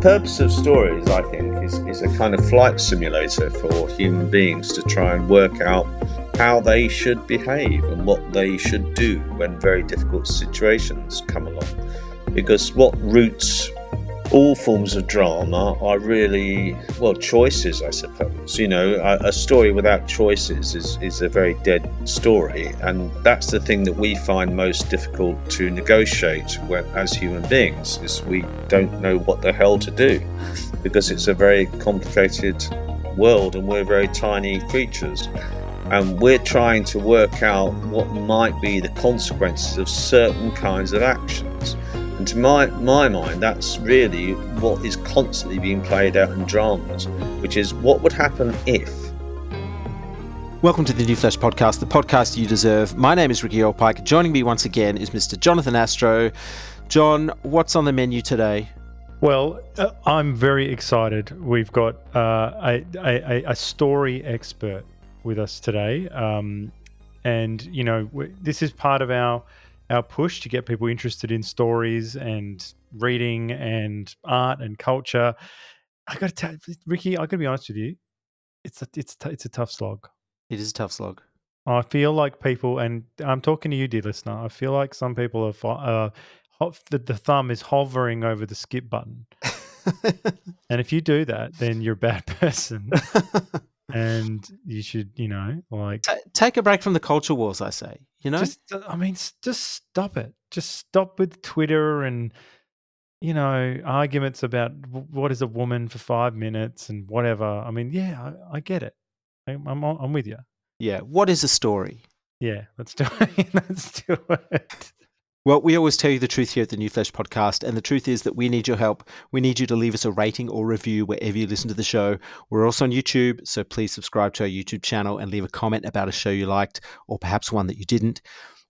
purpose of stories, I think, is, is a kind of flight simulator for human beings to try and work out how they should behave and what they should do when very difficult situations come along. Because what roots all forms of drama are really, well, choices, I suppose. You know, a, a, story without choices is, is a very dead story. And that's the thing that we find most difficult to negotiate when, as human beings, is we don't know what the hell to do because it's a very complicated world and we're very tiny creatures. And we're trying to work out what might be the consequences of certain kinds of actions. And to my, my mind, that's really what is constantly being played out in dramas, which is what would happen if. Welcome to the New Flesh Podcast, the podcast you deserve. My name is Ricky Allpike. Joining me once again is Mr. Jonathan Astro. Jon, what's on the menu today? Well, uh, I'm very excited. We've got uh, a, a, a, story expert with us today. Um, and, you know, this is part of our our push to get people interested in stories and reading and art and culture. I got to tell Ricky, I got to be honest with you, it's a it's it's a tough slog. It is a tough slog. I feel like people, and I'm talking to you, dear listener. I feel like some people are uh, the, the thumb is hovering over the skip button, and if you do that, then you're a bad person. and you should, you know, like T- take a break from the culture wars. I say, you know, just uh, I mean, just stop it. Just stop with Twitter and you know arguments about what is a woman for five minutes and whatever. I mean, yeah, I, I get it. I, I'm I'm with you. Yeah, what is a story? Yeah, let's do it. let's do it. Well, we always tell you the truth here at the New Flesh podcast, and the truth is that we need your help. We need you to leave us a rating or review wherever you listen to the show. We're also on YouTube, so please subscribe to our YouTube channel and leave a comment about a show you liked or perhaps one that you didn't.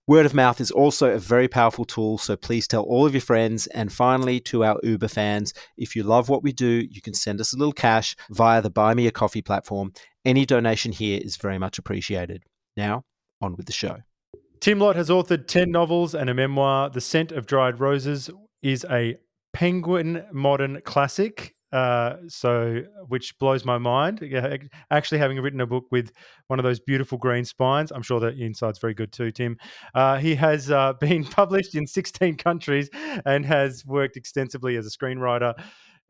Word of mouth is also a very powerful tool, so please tell all of your friends. And finally, to our Uber fans, if you love what we do, you can send us a little cash via the Buy Me a Coffee platform. Any donation here is very much appreciated. Now, on with the show. Tim Lott has authored 10 novels and a memoir. The Scent of Dried Roses is a penguin modern classic. Uh, so, which blows my mind. Actually, having written a book with one of those beautiful green spines, I'm sure the inside's very good too, Tim. Uh, he has uh, been published in 16 countries and has worked extensively as a screenwriter.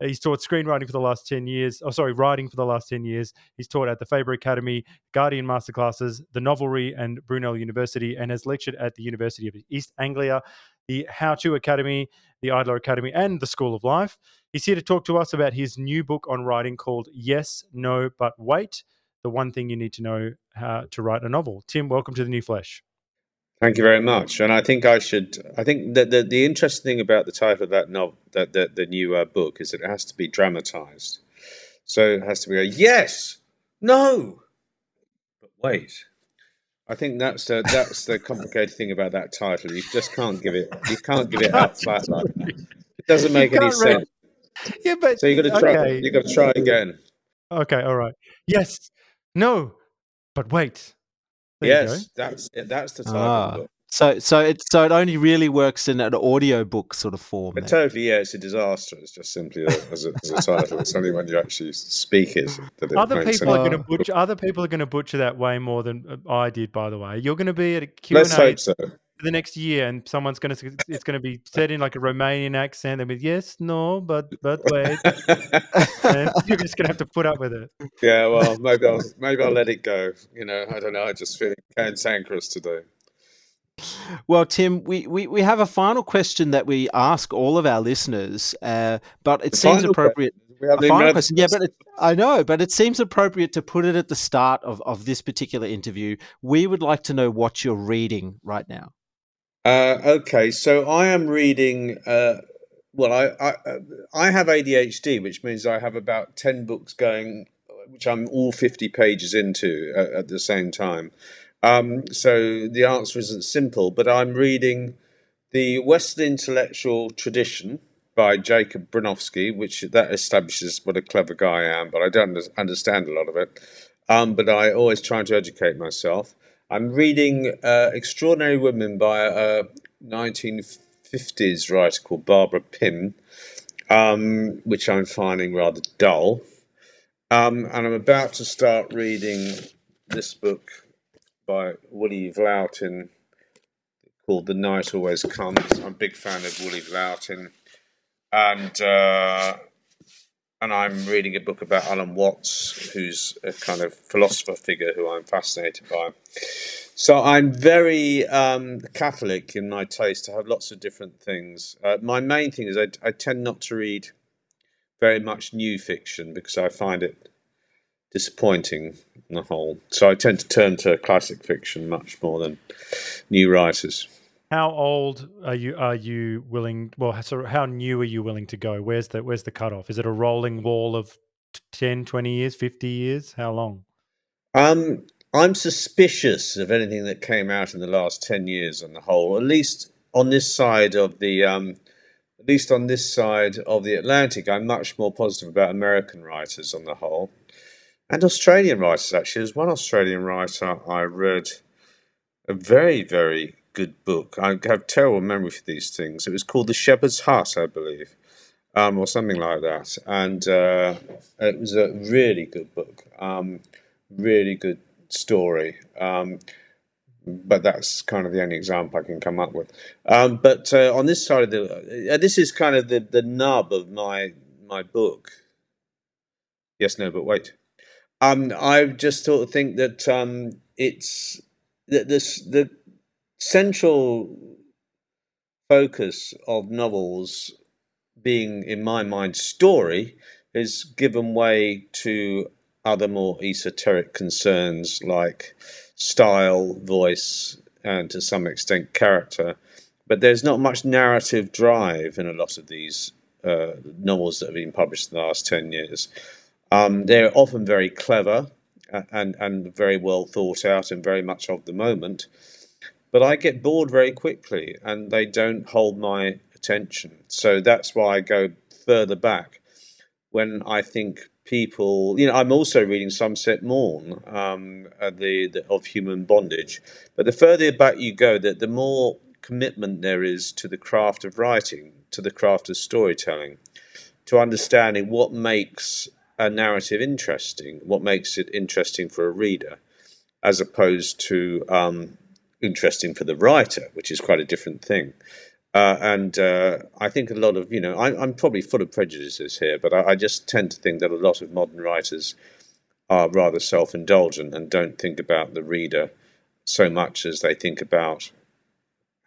He's taught screenwriting for the last 10 years. Oh, sorry, writing for the last 10 years. He's taught at the Faber Academy, Guardian Masterclasses, the Novelry, and Brunel University, and has lectured at the University of East Anglia, the How To Academy, the Idler Academy, and the School of Life. He's here to talk to us about his new book on writing called Yes, No, But Wait The One Thing You Need to Know How to Write a Novel. Tim, welcome to the New Flesh. Thank you very much. And I think I should. I think that the, the interesting thing about the title of that novel, that the, the new uh, book, is that it has to be dramatized. So it has to be a yes, no, but wait. I think that's the that's the complicated thing about that title. You just can't give it. You can't give it out flat like that. It doesn't make any sense. Yeah, but so you got to try. Okay. You got to try again. Okay. All right. Yes. No. But wait. There yes, that's that's the title. Ah. So, so it so it only really works in an audio book sort of form. But totally, yeah, it's a disaster. It's just simply a, as, a, as, a, title. It's only when you actually speak it that it other people are going to butcher. Other people are going to butcher that way more than uh, I did. By the way, you're going to be at a Q and A Let's hope so. The next year, and someone's going to it's going to be said in like a Romanian accent. They'll be yes, no, but but wait. you're just going to have to put up with it. Yeah, well, maybe I'll maybe I'll let it go. You know, I don't know. I just feeling cantankerous today. Well, Tim, we, we, we have a final question that we ask all of our listeners, uh, but it the seems appropriate. A final question, yeah, but it, I know, but it seems appropriate to put it at the start of, of this particular interview. We would like to know what you're reading right now. Uh, okay, so I am reading. Uh, well, I, I I have ADHD, which means I have about ten books going, which I'm all fifty pages into at, at the same time. Um, so the answer isn't simple, but I'm reading the Western intellectual tradition by Jacob Bronowski, which that establishes what a clever guy I am, but I don't understand a lot of it. Um, but I always try to educate myself. I'm reading uh, Extraordinary Women by a 1950s writer called Barbara Pym. um, which I'm finding rather dull. Um, and I'm about to start reading this book by Willy Vlautin called The Night Always Comes. I'm a big fan of Willy Vlautin. And uh, and I'm reading a book about Alan Watts, who's a kind of philosopher figure who I'm fascinated by. So I'm very um, Catholic in my taste. I have lots of different things. Uh, my main thing is I, I, tend not to read very much new fiction because I find it disappointing on the whole. So I tend to turn to classic fiction much more than new writers. How old are you? Are you willing? Well, so how new are you willing to go? Where's the Where's the cutoff? Is it a rolling wall of 10, 20 years, fifty years? How long? Um, I'm suspicious of anything that came out in the last ten years, on the whole. At least on this side of the, um, at least on this side of the Atlantic, I'm much more positive about American writers on the whole, and Australian writers. Actually, there's one Australian writer I read a very, very good book. I have terrible memory for these things. It was called The Shepherd's Hut, I believe, um, or something like that. And uh, it was a really good book, um, really good story. Um, but that's kind of the only example I can come up with. Um, but uh, on this side of the, uh, this is kind of the, the nub of my my book. Yes, no, but wait. Um, I just sort of think that um, it's that this the central focus of novels being, in my mind, story has given way to other more esoteric concerns like style, voice, and to some extent character. But there's not much narrative drive in a lot of these uh, novels that have been published in the last 10 years. Um, they're often very clever and, and very well thought out and very much of the moment. But I get bored very quickly and they don't hold my attention. So that's why I go further back when I think people, you know, I'm also reading Somerset Maugham, um, the, the, of human bondage. But the further back you go, that the more commitment there is to the craft of writing, to the craft of storytelling, to understanding what makes a narrative interesting, what makes it interesting for a reader, as opposed to um, interesting for the writer, which is quite a different thing. Uh, and uh, I think a lot of, you know, I, am probably full of prejudices here, but I, I, just tend to think that a lot of modern writers are rather self indulgent and don't think about the reader so much as they think about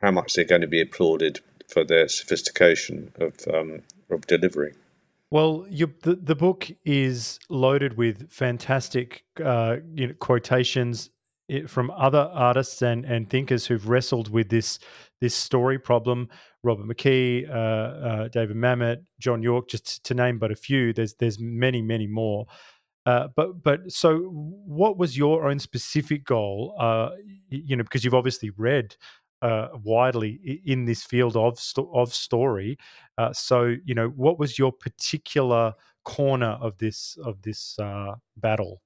how much they're going to be applauded for their sophistication of, um, of delivery. Well, you, the the book is loaded with fantastic uh, you know, quotations it, from other artists and, and thinkers who've wrestled with this this story problem. Robert McKee, uh, uh, David Mamet, John Yorke, just to name but a few. There's there's many many more. Uh, but but so what was your own specific goal? Uh, you know, because you've obviously read uh, widely in this field of of story. Uh, so you know, what was your particular corner of this of this battle?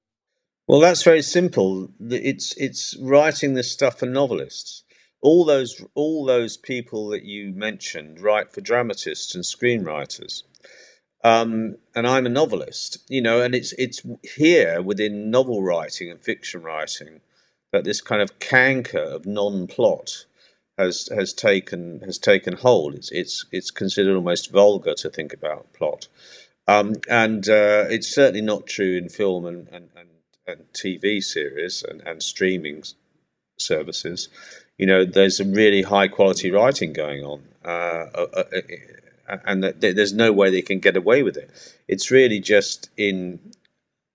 Well, that's very simple. It's it's writing this stuff for novelists. All those all those people that you mentioned write for dramatists and screenwriters. Um, and I'm a novelist, you know, and it's it's here within novel writing and fiction writing that this kind of canker of non-plot has has taken has taken hold. It's it's it's considered almost vulgar to think about plot, um, and uh, it's certainly not true in film and, and, and and TV series and, and streaming services, you know, there's a really high quality writing going on, uh, uh, uh, uh and there's no way they can get away with it. It's really just in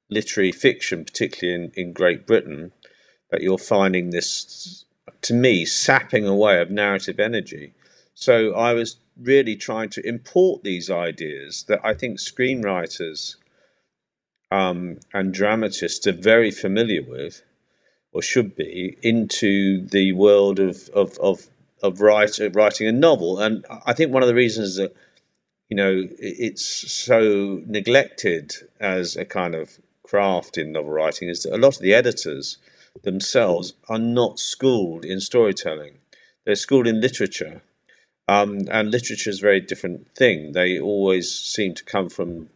literary fiction, particularly in, in Great Britain, that you're finding this, to me, sapping away of narrative energy. So I was really trying to import these ideas that I think screenwriters um, and dramatists are very familiar with, or should be, into the world of of of, of write, writing a novel. And I think one of the reasons that you know it's so neglected as a kind of craft in novel writing is that a lot of the editors themselves are not schooled in storytelling. They're schooled in literature. Um, and literature is a very different thing. They always seem to come from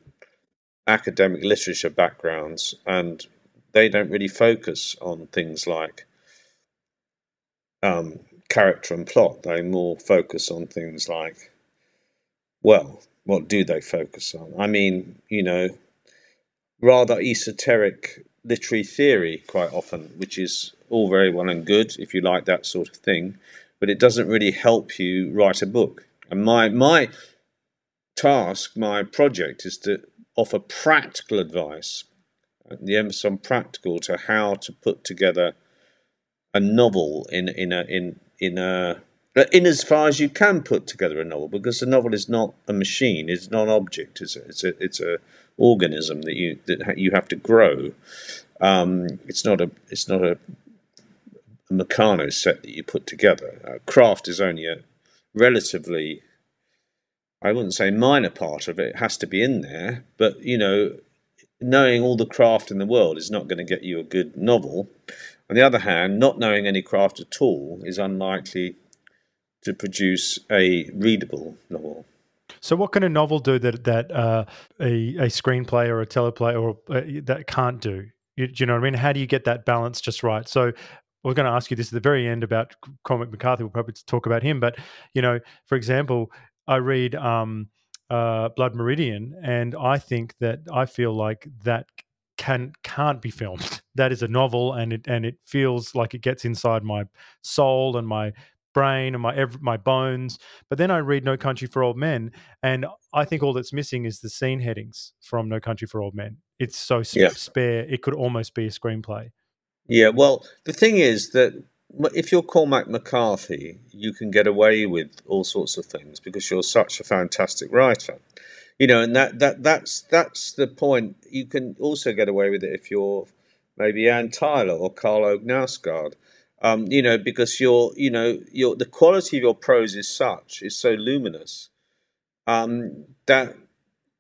academic literature backgrounds, and they don't really focus on things like um, character and plot. They more focus on things like, well, what do they focus on? I mean, you know, rather esoteric literary theory quite often, which is all very well and good if you like that sort of thing, but it doesn't really help you write a book. And my my task, my project, is to offer practical advice, the emphasis on practical to how to put together a novel in in a in in a in as far as you can put together a novel, because a novel is not a machine, it's not an object, it's a, it's a, it's a organism that you that you have to grow. Um, it's not a it's not a, a Meccano set that you put together. Uh, craft is only a relatively I wouldn't say minor part of it. Has to be in there, but you know, knowing all the craft in the world is not going to get you a good novel. On the other hand, not knowing any craft at all is unlikely to produce a readable novel. So, what can a novel do that that uh, a a screenplay or a teleplay or uh, that can't do? You, do you know what I mean? How do you get that balance just right? So, we're going to ask you this at the very end about Cormac McCarthy. We'll probably talk about him, but you know, for example, I read um, uh, Blood Meridian, and I think that I feel like that can can't be filmed. That is a novel, and it and it feels like it gets inside my soul and my brain and my every, my bones. But then I read No Country for Old Men, and I think all that's missing is the scene headings from No Country for Old Men. It's so sp- yeah. spare; it could almost be a screenplay. Yeah, well, the thing is that if you're Cormac McCarthy, you can get away with all sorts of things because you're such a fantastic writer. You know, and that, that that's that's the point. You can also get away with it if you're maybe Anne Tyler or Karl Ove Um, you know, because you're, you know, your the quality of your prose is such, is so luminous, um, that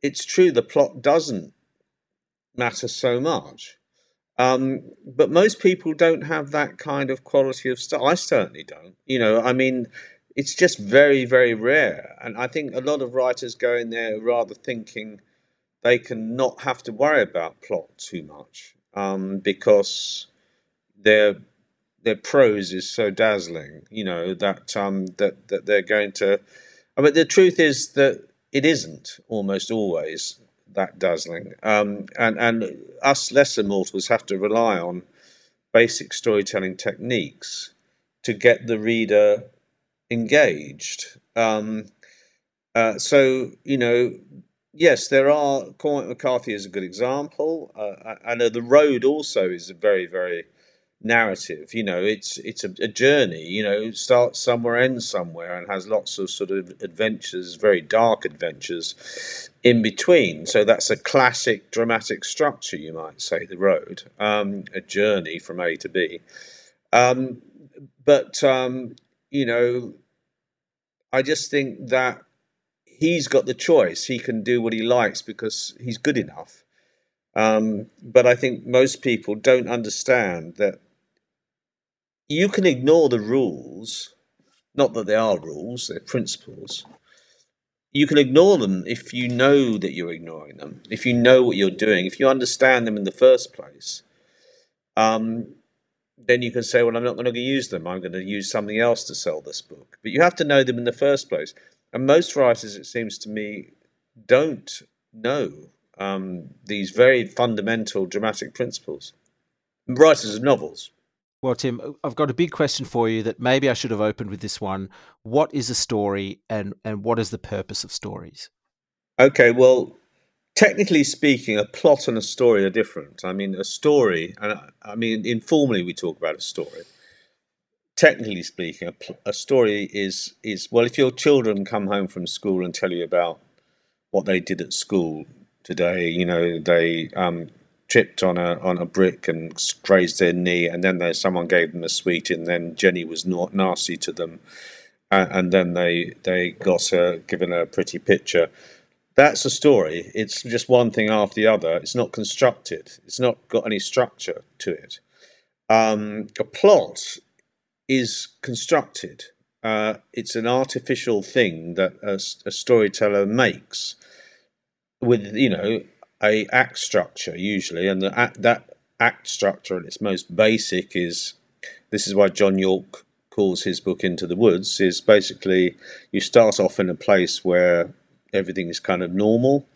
it's true the plot doesn't matter so much. Um, but most people don't have that kind of quality of style. I certainly don't. You know, I mean, it's just very, very rare. And I think a lot of writers go in there rather thinking they can not have to worry about plot too much um, because their their prose is so dazzling. You know that um, that that they're going to. I mean, the truth is that it isn't almost always that dazzling. Um, and and us lesser mortals have to rely on basic storytelling techniques to get the reader engaged. Um, uh, so you know, yes, there are. Cormac McCarthy is a good example. Uh, I know the road also is a very very narrative. You know, it's it's a, a journey. You know, starts somewhere, ends somewhere, and has lots of sort of adventures, very dark adventures in between. So that's a classic dramatic structure, you might say, the road, um, a journey from A to B. Um, but um, you know, I just think that he's got the choice. He can do what he likes because he's good enough. Um, but I think most people don't understand that you can ignore the rules, not that they are rules, they're principles. You can ignore them if you know that you're ignoring them, if you know what you're doing, if you understand them in the first place. Um, then you can say, well, I'm not going to use them. I'm going to use something else to sell this book. But you have to know them in the first place. And most writers, it seems to me, don't know um, these very fundamental dramatic principles. Writers of novels, well, Tim, uh, I've got a big question for you that maybe I should have opened with this one. What is a story and, and what is the purpose of stories? Okay, well, technically speaking, a plot and a story are different. I mean, a story, and I mean, informally we talk about a story. Technically speaking, a, a story is, is, well, if your children come home from school and tell you about what they did at school today, you know, they um, tripped on a on a brick and grazed their knee, and then there's someone gave them a sweet, and then Jenny was not nasty to them, and then they they got her given a pretty picture. That's a story. It's just one thing after the other. It's not constructed. It's not got any structure to it. Um, a plot is constructed. uh, it's an artificial thing that a, a storyteller makes with you know a act structure usually, and the that act structure at its most basic is this is why John Yorke calls his book Into the Woods is basically you start off in a place where everything is kind of normal.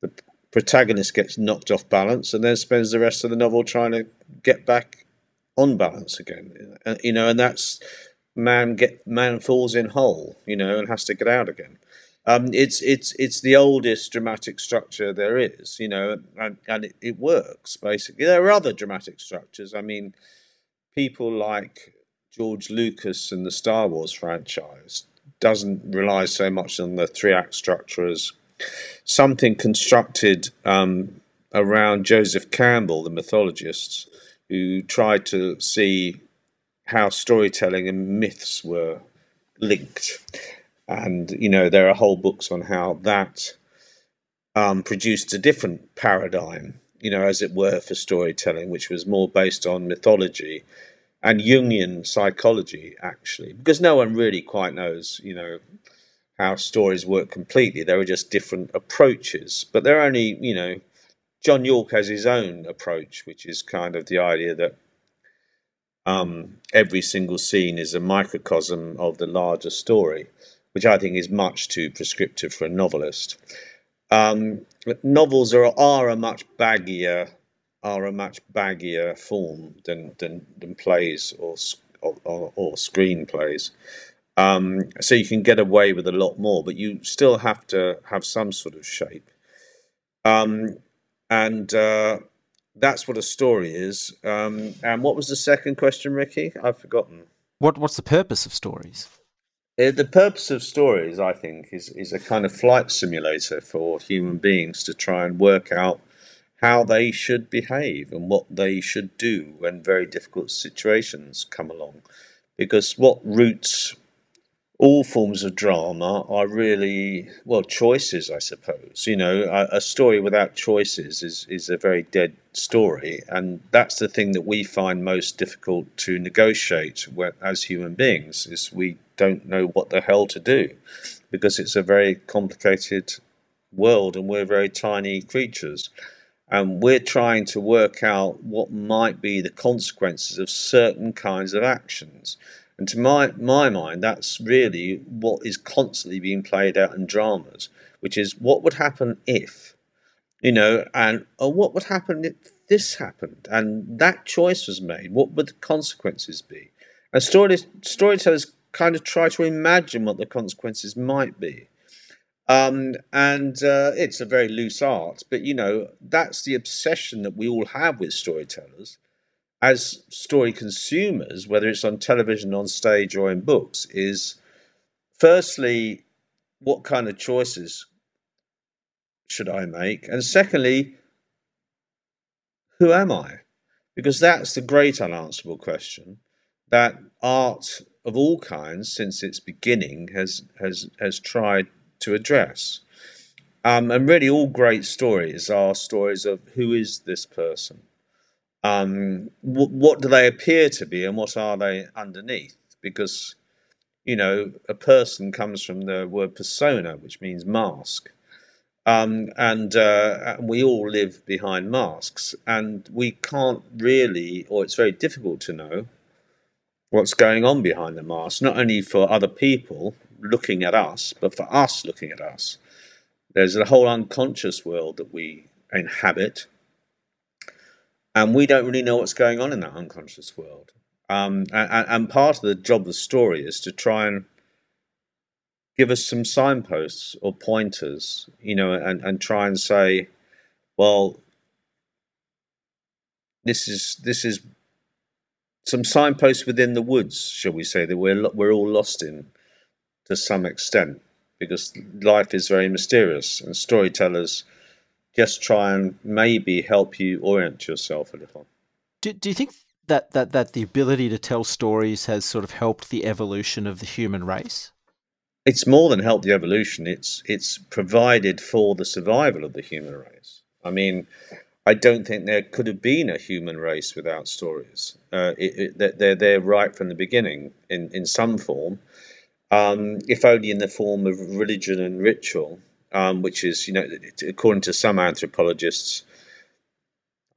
The protagonist gets knocked off balance and then spends the rest of the novel trying to get back on balance again. Uh, you know, and that's man get man falls in hole, you know, and has to get out again. Um, it's it's it's the oldest dramatic structure there is, you know, and, and it, it works basically. There are other dramatic structures. I mean, people like George Lucas and the Star Wars franchise doesn't rely so much on the three act structure as something constructed um, around Joseph Campbell, the mythologist, who tried to see how storytelling and myths were linked and you know there are whole books on how that um, produced a different paradigm, you know, as it were, for storytelling, which was more based on mythology and Jungian psychology, actually, because no one really quite knows, you know, how stories work completely. There are just different approaches, but they're only, you know, John Yorke has his own approach, which is kind of the idea that um, every single scene is a microcosm of the larger story which I think is much too prescriptive for a novelist. Um, novels are are a much baggier are a much baggier form than than, than plays or or, or screenplays. Um, so you can get away with a lot more, but you still have to have some sort of shape. Um, and uh, that's what a story is. Um, and what was the second question, Ricky? I've forgotten. What What's the purpose of stories? Uh, the purpose of stories, I think, is, is a kind of flight simulator for human beings to try and work out how they should behave and what they should do when very difficult situations come along. Because what roots all forms of drama are really well choices, I suppose. You know, a, a, story without choices is is a very dead story, and that's the thing that we find most difficult to negotiate as human beings. Is we don't know what the hell to do because it's a very complicated world, and we're very tiny creatures. And we're trying to work out what might be the consequences of certain kinds of actions and to my, my mind, that's really what is constantly being played out in dramas, which is what would happen if, you know, and or what would happen if this happened and that choice was made? What would the consequences be? And story, storytellers kind of try to imagine what the consequences might be. Um, and uh, it's a very loose art, but you know, that's the obsession that we all have with storytellers as story consumers, whether it's on television, on stage, or in books, is firstly, what kind of choices should I make? And secondly, who am I? Because that's the great unanswerable question that art of all kinds, since its beginning, has has has tried to address. Um, and really, all great stories are stories of who is this person? um, w- what do they appear to be and what are they underneath? Because, you know, a person comes from the word persona, which means mask. Um, and uh, we all live behind masks, and we can't really, or it's very difficult to know what's going on behind the mask, not only for other people looking at us, but for us looking at us. There's a whole unconscious world that we inhabit and we don't really know what's going on in that unconscious world. Um, and, and, part of the job of the story is to try and give us some signposts or pointers, you know, and, and try and say, well, this is this is some signposts within the woods, shall we say, that we're we're all lost in to some extent, because life is very mysterious, and storytellers just try and maybe help you orient yourself a little. Do, do you think that, that, that the ability to tell stories has sort of helped the evolution of the human race? It's more than helped the evolution. It's it's provided for the survival of the human race. I mean, I don't think there could have been a human race without stories. Uh, it, it, they're there right from the beginning in, in some form, um, if only in the form of religion and ritual, um, which is, you know, according to some anthropologists,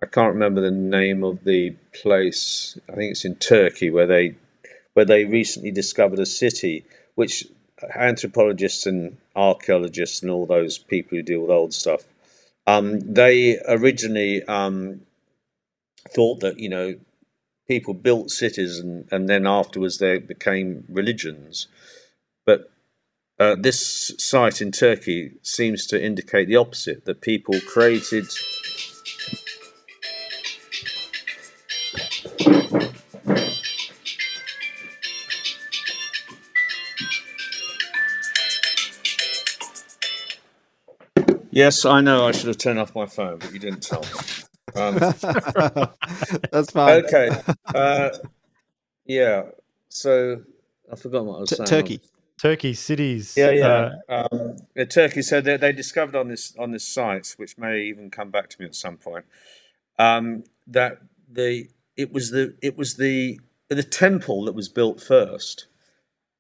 I can't remember the name of the place. I think it's in Turkey where they where they recently discovered a city which anthropologists and archaeologists and all those people who deal with old stuff um, they originally um, thought that you know people built cities and, and then afterwards they became religions. But uh, this site in Turkey seems to indicate the opposite that people created. Yes, I know I should have turned off my phone, but you didn't tell me. Um, That's fine. okay. Uh, yeah. So I forgot what I was T- saying. Turkey. Turkey cities. Yeah, yeah. uh, um, yeah, Turkey. So they, they discovered on this on this site, which may even come back to me at some point, um, that the it was the it was the the temple that was built first,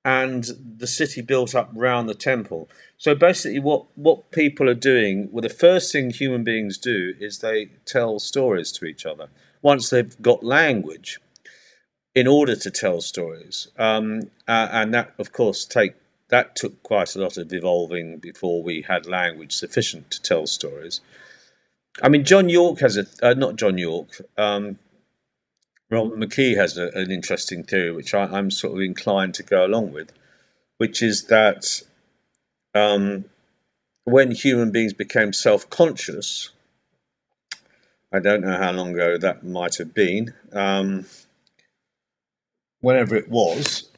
and the city built up round the temple. So basically, what what people are doing, well, the first thing human beings do is they tell stories to each other once they've got language in order to tell stories. Um, uh, and that, of course, take that took quite a lot of evolving before we had language sufficient to tell stories. I mean, John Yorke has a uh, not John Yorke. Um, Robert McKee has a, an interesting theory, which I, I'm sort of inclined to go along with, which is that um, when human beings became self-conscious, I don't know how long ago that might have been. Um, whenever it was,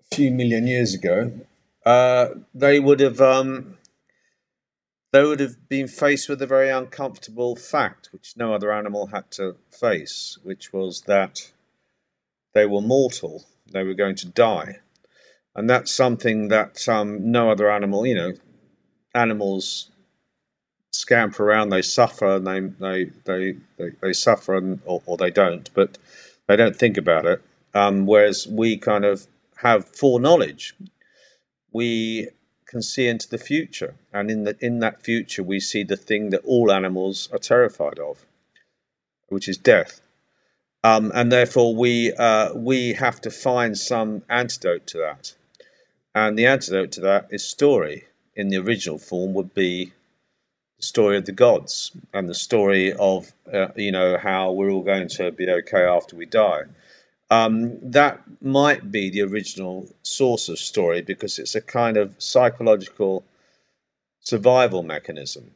a few million years ago, uh, they would have um, they would have been faced with a very uncomfortable fact, which no other animal had to face, which was that they were mortal, they were going to die, and that's something that um, no other animal, you know, animals scamper around, they suffer, and they they they they, they suffer, and, or, or they don't, but they don't think about it. Um, whereas we kind of have foreknowledge. We can see into the future, and in the in that future, we see the thing that all animals are terrified of, which is death. Um, and therefore, we uh, we have to find some antidote to that, and the antidote to that is story. In the original form, would be the story of the gods and the story of uh, you know how we're all going to be okay after we die um, that might be the original source of story because it's a kind of psychological survival mechanism.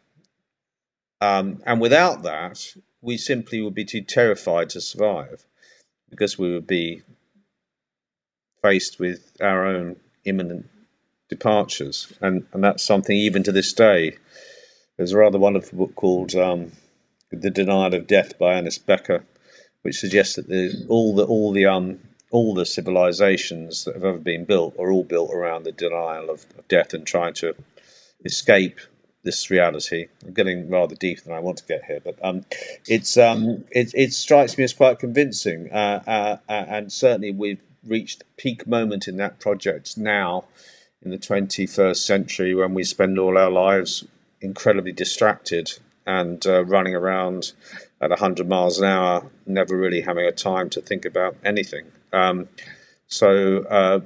Um, and without that, we simply would be too terrified to survive because we would be faced with our own imminent departures. And, and that's something even to this day. There's a rather wonderful book called um, The Denial of Death by Ernest Becker which suggests that the, all the all the um all the civilizations that have ever been built are all built around the denial of, of death and trying to escape this reality. I'm getting rather deep than I want to get here, but um, it's um, it, it strikes me as quite convincing, uh, uh, uh, and certainly we've reached peak moment in that project now, in the 21st century, when we spend all our lives incredibly distracted and uh, running around at 100 miles an hour, never really having a time to think about anything. Um, so, uh,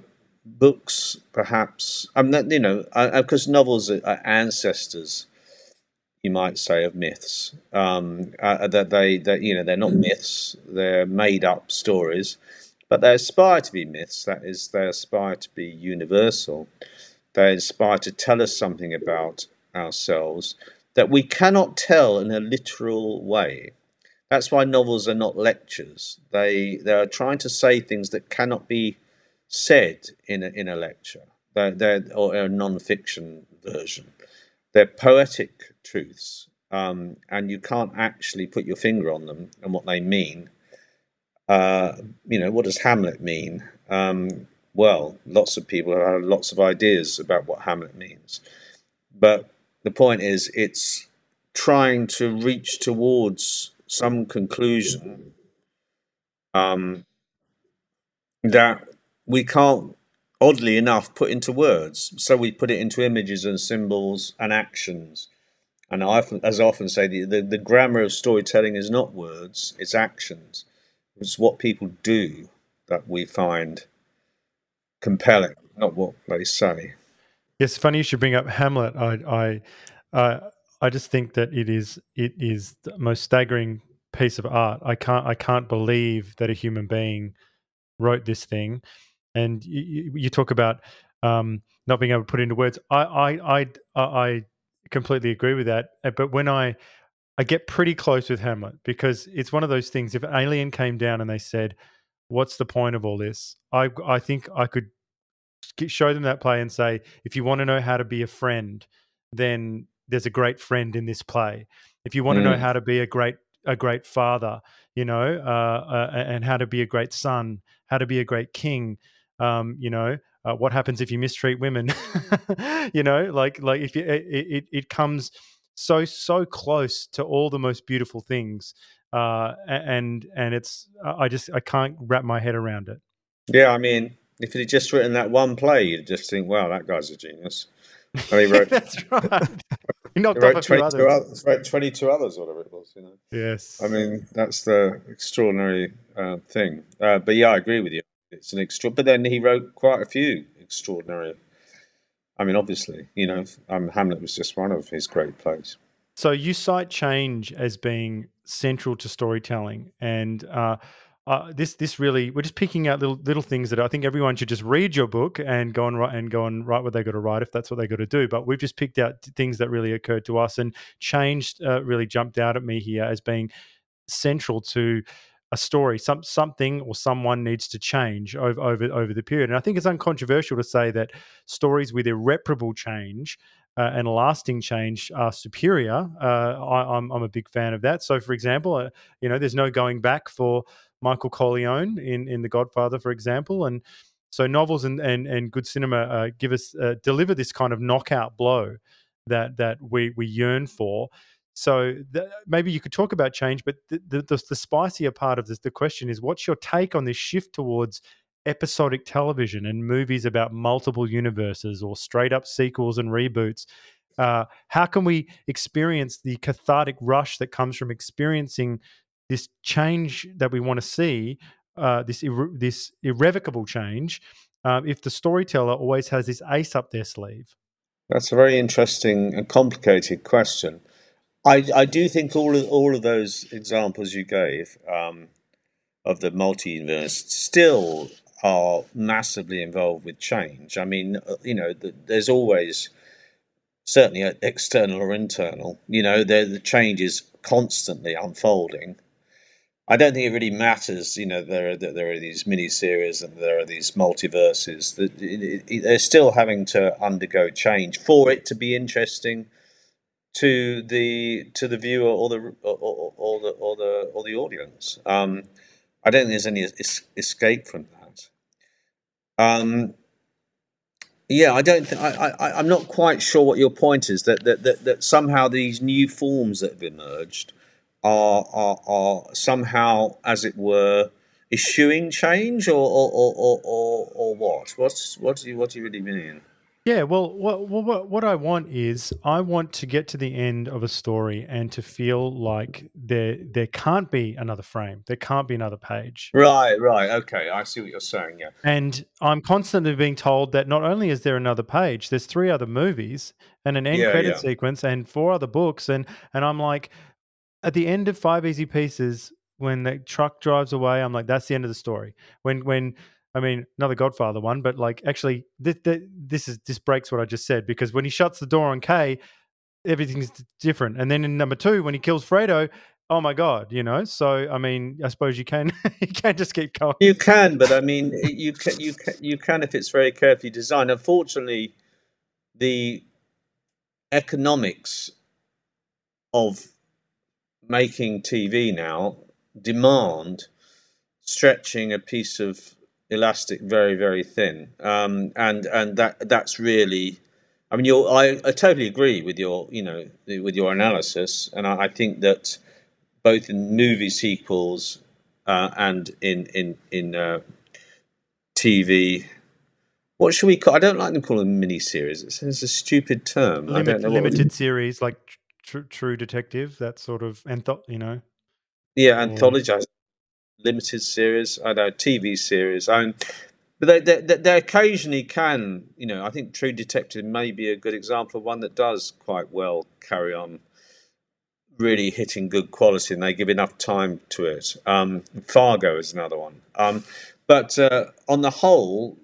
books, perhaps, I mean, you know, because novels are ancestors, you might say, of myths. Um, uh, that they, that you know, they're not myths; they're made-up stories, but they aspire to be myths. That is, they aspire to be universal. They aspire to tell us something about ourselves that we cannot tell in a literal way. That's why novels are not lectures. They they are trying to say things that cannot be said in a, in a lecture. They're, they're or a non-fiction version. They're poetic truths, um, and you can't actually put your finger on them and what they mean. Uh, you know, what does Hamlet mean? Um, well, lots of people have lots of ideas about what Hamlet means, but the point is, it's trying to reach towards some conclusion um, that we can't, oddly enough, put into words. So we put it into images and symbols and actions. And I as I often say, the, the, the grammar of storytelling is not words, it's actions. It's what people do that we find compelling, not what they say. It's funny you should bring up Hamlet. I, I, uh, I just think that it is it is the most staggering piece of art. I can't I can't believe that a human being wrote this thing. And you, you talk about um, not being able to put into words. I, I I I completely agree with that. Uh, but when I I get pretty close with Hamlet because it's one of those things. If an alien came down and they said, "What's the point of all this?" I I think I could show them that play and say, if you want to know how to be a friend, then there's a great friend in this play. If you want mm. to know how to be a great a great father, you know, uh, uh, and how to be a great son, how to be a great king, um, you know, uh, what happens if you mistreat women, you know, like like if you, it, it it comes so so close to all the most beautiful things, uh, and and it's I just I can't wrap my head around it. Yeah, I mean, if he'd just written that one play, you'd just think, "Wow, that guy's a genius." And he wrote. That's right. He knocked wrote off a few others. others. Wrote twenty-two others, whatever it was. You know. Yes. I mean, that's the extraordinary uh, thing. Uh, but yeah, I agree with you. It's an extra. But then he wrote quite a few extraordinary. I mean, obviously, you know, um, Hamlet was just one of his great plays. So you cite change as being central to storytelling, and uh, uh, this this really we're just picking out little little things that I think everyone should just read your book and go and write and go and write what they got to write if that's what they got to do. But we've just picked out things that really occurred to us and changed uh, really jumped out at me here as being central to a story. Some something or someone needs to change over over over the period. And I think it's uncontroversial to say that stories with irreparable change uh, and lasting change are superior. Uh, I, am I'm, I'm a big fan of that. So, for example, uh, you know, there's no going back for Michael Corleone in in The Godfather, for example, and so novels and and, and good cinema uh, give us uh, deliver this kind of knockout blow that that we we yearn for. So maybe you could talk about change, but the, the, the, the spicier part of this, the question is, what's your take on this shift towards episodic television and movies about multiple universes or straight up sequels and reboots? Uh, how can we experience the cathartic rush that comes from experiencing this change that we want to see, uh, this irre- this irrevocable change, uh, if the storyteller always has this ace up their sleeve? That's a very interesting and complicated question. I, I do think all of all of those examples you gave um, of the multi-universe still are massively involved with change. I mean, uh, you know, the, there's always certainly external or internal. You know, the change is constantly unfolding. I don't think it really matters. You know, there are there are these and there are these multiverses that they're still having to undergo change for it to be interesting to the to the viewer or the or, or the or the or the audience. Um, I don't think there's any es- escape from that. Um, yeah, I don't. Th- I, I I'm not quite sure what your point is. That that that, that somehow these new forms that have emerged are, are, are somehow, as it were, issuing change, or or, or, or, or what? What's what do you what do you really mean? Yeah, well, what, what what I want is I want to get to the end of a story and to feel like there there can't be another frame, there can't be another page. Right, right, okay, I see what you're saying. Yeah, and I'm constantly being told that not only is there another page, there's three other movies and an end yeah, credit yeah. sequence and four other books, and and I'm like, at the end of Five Easy Pieces, when the truck drives away, I'm like, that's the end of the story. When when I mean, another Godfather one, but like actually, th- th- this is this breaks what I just said because when he shuts the door on Kay, everything's different. And then in number two, when he kills Fredo, oh my god, you know. So I mean, I suppose you can you can just keep going. You can, but I mean, you can you can you can if it's very carefully designed. Unfortunately, the economics of making TV now demand stretching a piece of elastic very very thin, um, and and that that's really I mean, you I, I totally agree with your, you know, with your analysis, and I, I think that both in movie sequels uh, and in in in uh, TV. What should we call? I don't like them calling them miniseries. It's, it's a stupid term. I don't Limit, what we- limited series like tr- True Detective, that sort of antho- you know. Yeah, anthology, limited series. I know TV series. But they, they, they, they occasionally can. You know, I think True Detective may be a good example of one that does quite well carry on, really hitting good quality, and they give enough time to it. Um, Fargo is another one. Um, but uh, on the whole,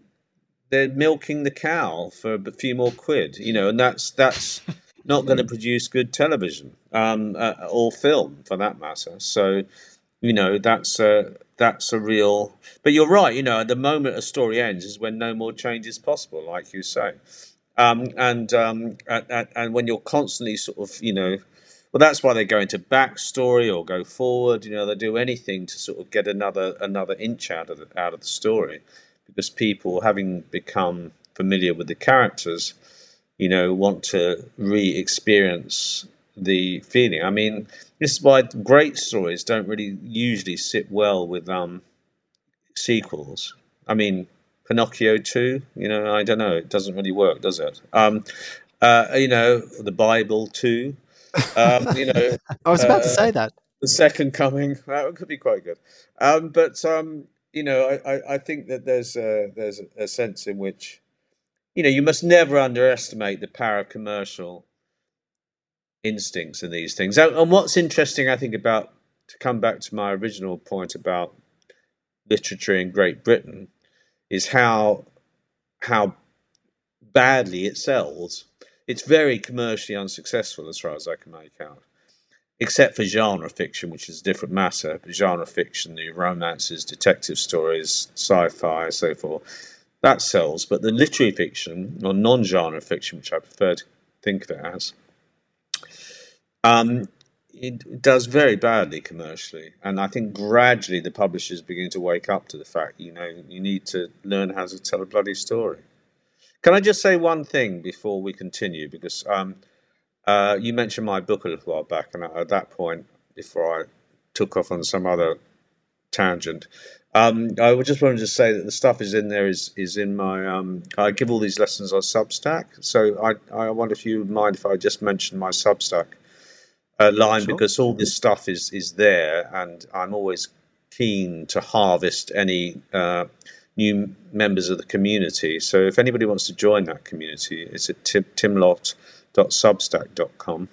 they're milking the cow for a few more quid. You know, and that's that's not going to produce good television um, uh, or film for that matter. So you know that's a that's a real but you're right you know at the moment a story ends is when no more change is possible like you say. Um, and um, and, and- and when you're constantly sort of you know well that's why they go into backstory or go forward you know they do anything to sort of get another another inch out of the, out of the story. Because people having become familiar with the characters you know want to re-experience the feeling i mean this is why great stories don't really usually sit well with um, sequels. I mean, Pinocchio 2, you know, I don't know, it doesn't really work, does it? Um, uh, you know, the Bible 2, um, you know, I was about to Uh, say that. the second coming, that could be quite good. Um, but, um, you know, I, I, I think that there's a, there's a sense in which, you know, you must never underestimate the power of commercial instincts in these things. And what's interesting, I think, about to come back to my original point about literature in Great Britain, is how how badly it sells. It's very commercially unsuccessful, as far as I can make out, except for genre fiction, which is a different matter. But genre fiction, the romances, detective stories, sci-fi, so forth, that sells. But the literary fiction or non-genre fiction, which I prefer to think of it as, um, it does very badly commercially, and I think gradually the publishers begin to wake up to the fact, you know, you need to learn how to tell a bloody story. Can I just say one thing before we continue? Because um, uh, you mentioned my book a little while back, and at that point, before I took off on some other tangent, um, I just wanted to say that the stuff is in there is is in my. Um, I give all these lessons on Substack, so I I wonder if you would mind if I just mention my Substack uh, line Sure. because all this stuff is is there, and I'm always keen to harvest any uh, new members of the community. So if anybody wants to join that community, it's at tim- timlott.substack.com.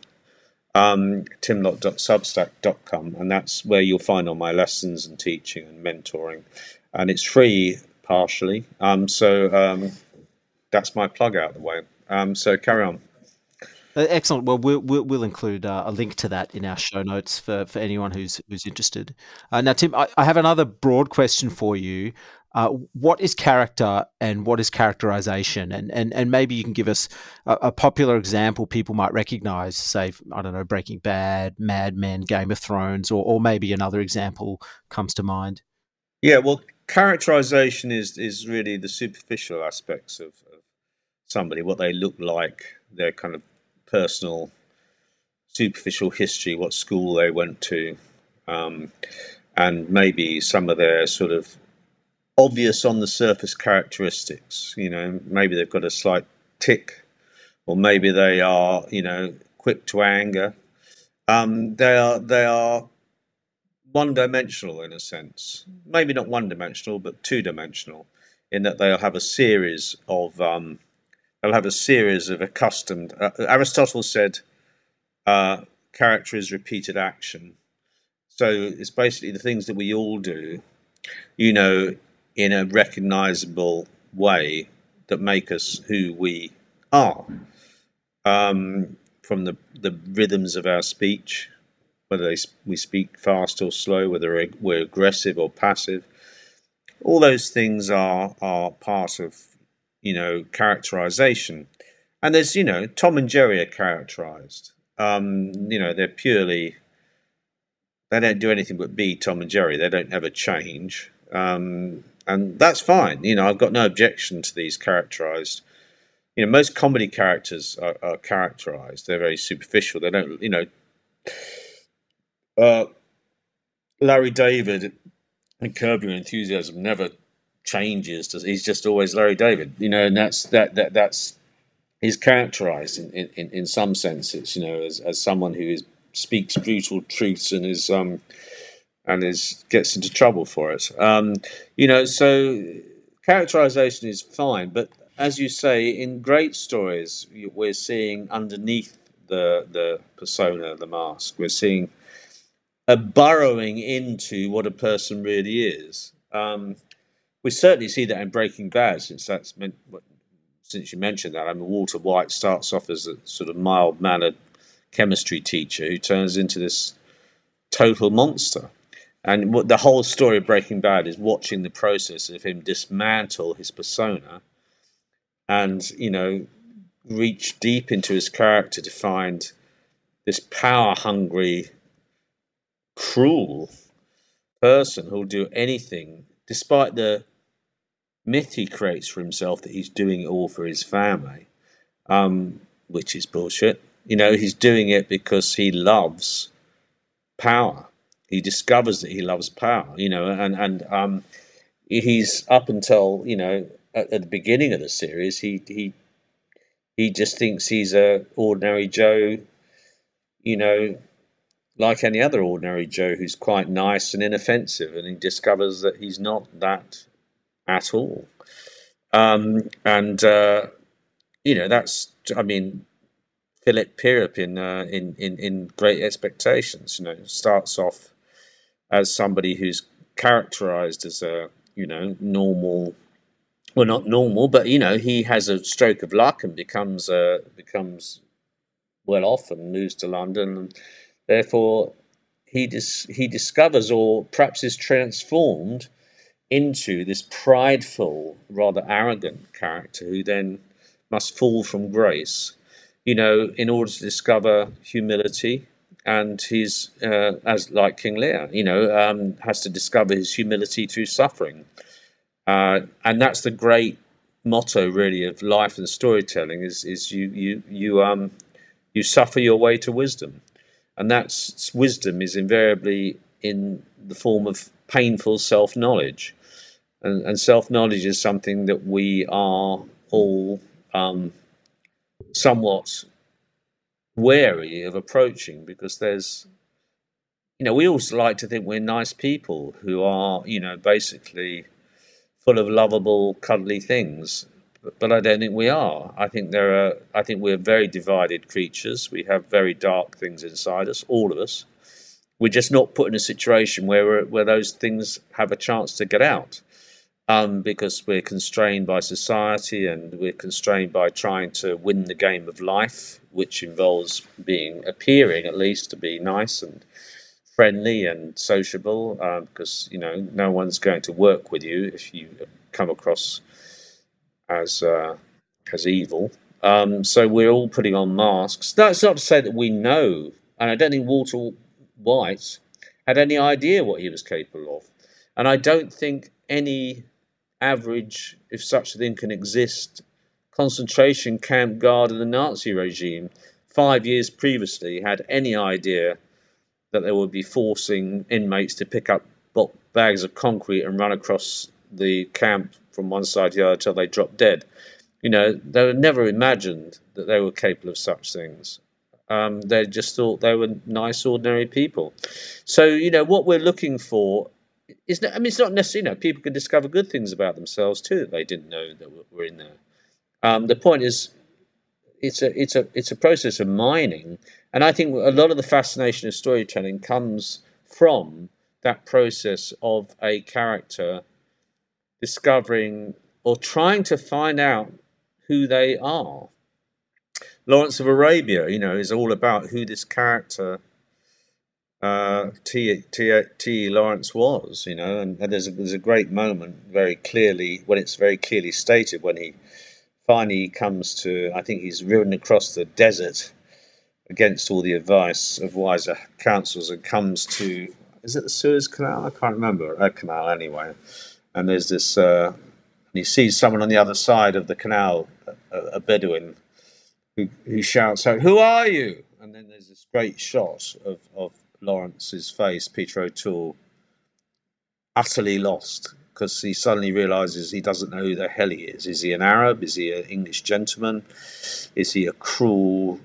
Um, and that's where you'll find all my lessons and teaching and mentoring, and it's free partially. Um, so um, that's my plug out of the way. Um, so carry on. Uh, Excellent. Well, we'll we'll, we'll include uh, a link to that in our show notes for, for anyone who's who's interested. Uh, now, Tim, I, I have another broad question for you. Uh, what is character and what is characterization? And and and maybe you can give us a, a popular example people might recognize. Say, I don't know, Breaking Bad, Mad Men, Game of Thrones, or or maybe another example comes to mind. Yeah, well, characterization is is really the superficial aspects of, of somebody, what they look like, their kind of personal, superficial history, what school they went to, um, and maybe some of their sort of obvious on the surface characteristics. You know, maybe they've got a slight tick, or maybe they are, you know, quick to anger. Um, they are they are one dimensional in a sense. Maybe not one dimensional, but two dimensional, in that they'll have a series of um, they'll have a series of accustomed. Uh, Aristotle said, uh, "Character is repeated action." So it's basically the things that we all do, you know, in a recognizable way that make us who we are. Um, from the the rhythms of our speech, whether they, we speak fast or slow, whether we're, aggressive or passive. All those things are are part of you know characterization, and there's you know Tom and Jerry are characterized. Um, you know they're purely they don't do anything but be Tom and Jerry. They don't ever change, um, and that's fine. You know I've got no objection to these characterized you know, most comedy characters are, are characterized. They're very superficial. They don't, you know, uh, Larry David and Curb Your Enthusiasm never changes. He's just always Larry David, you know, and that's that that that's he's characterized in, in, in some senses, you know, as, as someone who is speaks brutal truths and is um and is gets into trouble for it. Um, you know, so characterization is fine, but as you say, in great stories, we're seeing underneath the the persona, the mask, we're seeing a burrowing into what a person really is. Um, we certainly see that in Breaking Bad, since that's meant, since you mentioned that. I mean, Walter White starts off as a sort of mild mannered chemistry teacher who turns into this total monster. And what the whole story of Breaking Bad is watching the process of him dismantle his persona and, you know, reach deep into his character to find this power hungry, cruel person who'll do anything, despite the myth he creates for himself that he's doing it all for his family, um, which is bullshit. You know, he's doing it because he loves power. He discovers that he loves power. You know, and and um, he's up until you know at, at the beginning of the series, he he he just thinks he's a ordinary Joe. You know, like any other ordinary Joe who's quite nice and inoffensive, and he discovers that he's not that at all. Um, and uh, you know, that's I mean, Philip Pirrip in, uh, in in in Great Expectations. You know, starts off as somebody who's characterized as a you know normal, well not normal, but you know he has a stroke of luck and becomes uh, becomes well off and moves to London, and therefore he dis- he discovers or perhaps is transformed into this prideful, rather arrogant character who then must fall from grace you know, in order to discover humility. And he's, uh, as like King Lear, you know, um, has to discover his humility through suffering. Uh, and that's the great motto, really, of life and storytelling: is is you you you um you suffer your way to wisdom, and that's wisdom is invariably in the form of painful self knowledge, and, and self knowledge is something that we are all um, somewhat wary of approaching because there's you know we also like to think we're nice people who are you know basically full of lovable cuddly things but, i don't think we are. I think there are i think we're very divided creatures. We have very dark things inside us all of us. We're just not put in a situation where where those things have a chance to get out um, because we're constrained by society and we're constrained by trying to win the game of life, which involves being appearing at least to be nice and friendly and sociable. Uh, because you know no one's going to work with you if you come across as uh, as evil. Um, so we're all putting on masks. That's not to say that we know, and I don't think Walter White had any idea what he was capable of. And I don't think any average, if such a thing can exist, concentration camp guard of the Nazi regime five years previously had any idea that they would be forcing inmates to pick up bags of concrete and run across the camp from one side to the other until they dropped dead. You know, they never imagined that they were capable of such things. Um, they just thought they were nice, ordinary people. So, you know, what we're looking for it's not, I mean, it's not necessarily, you know, people can discover good things about themselves too that they didn't know that were in there. Um, the point is, it's a, it's a, it's a process of mining. And I think a lot of the fascination of storytelling comes from that process of a character discovering or trying to find out who they are. Lawrence of Arabia, you know, is all about who this character uh, T. T. T. Lawrence was, you know, and, and there's a, there's a great moment very clearly when it's very clearly stated when he finally comes to, I think he's ridden across the desert against all the advice of wiser counsels and comes to, is it the Suez Canal? I can't remember, a canal anyway. And there's this, uh, and he sees someone on the other side of the canal a, a Bedouin who, who shouts out, "Who are you?" And then there's this great shot of, of Lawrence's face, Peter O'Toole, utterly lost because he suddenly realizes he doesn't know who the hell he is. Is he an Arab? Is he an English gentleman? Is he a cruel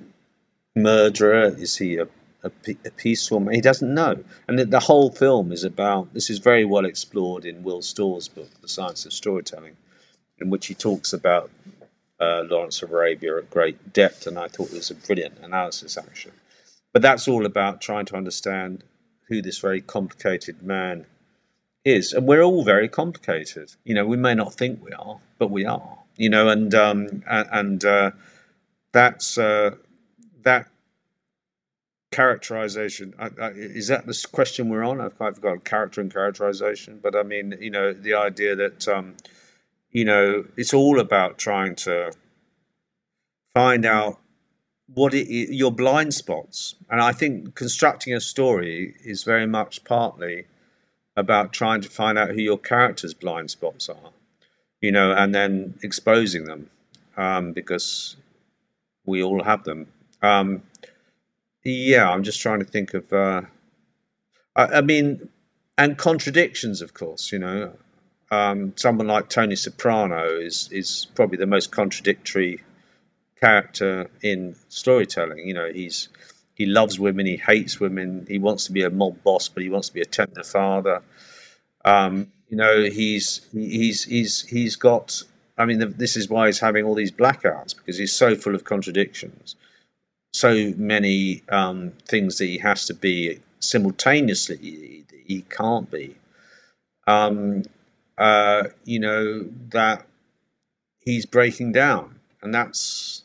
murderer? Is he a, a, a peaceful man? He doesn't know. And the, the, whole film is about this is very well explored in Will Storr's book, The Science of Storytelling, in which he talks about uh, Lawrence of Arabia at great depth. And I thought it was a brilliant analysis, actually. But that's all about trying to understand who this very complicated man is, and we're all very complicated. You know, we may not think we are, but we are. You know, and um, and, uh, that's uh, that characterization. I, I, is that the question we're on? I've quite forgotten character and characterization, but I mean, you know, the idea that um, you know it's all about trying to find out what it, your blind spots, and I think constructing a story is very much partly about trying to find out who your character's blind spots are, you know, and then exposing them um, because we all have them. Um, yeah, I'm just trying to think of. Uh, I, I, mean, and contradictions, of course. You know, um, someone like Tony Soprano is is probably the most contradictory character in storytelling. You know, he's he loves women, he hates women, he wants to be a mob boss, but he wants to be a tender father. Um, you know, he's he's he's he's got. I mean, this is why he's having all these blackouts because he's so full of contradictions, so many um, things that he has to be simultaneously. He, he can't be. Um, uh, you know that he's breaking down, and that's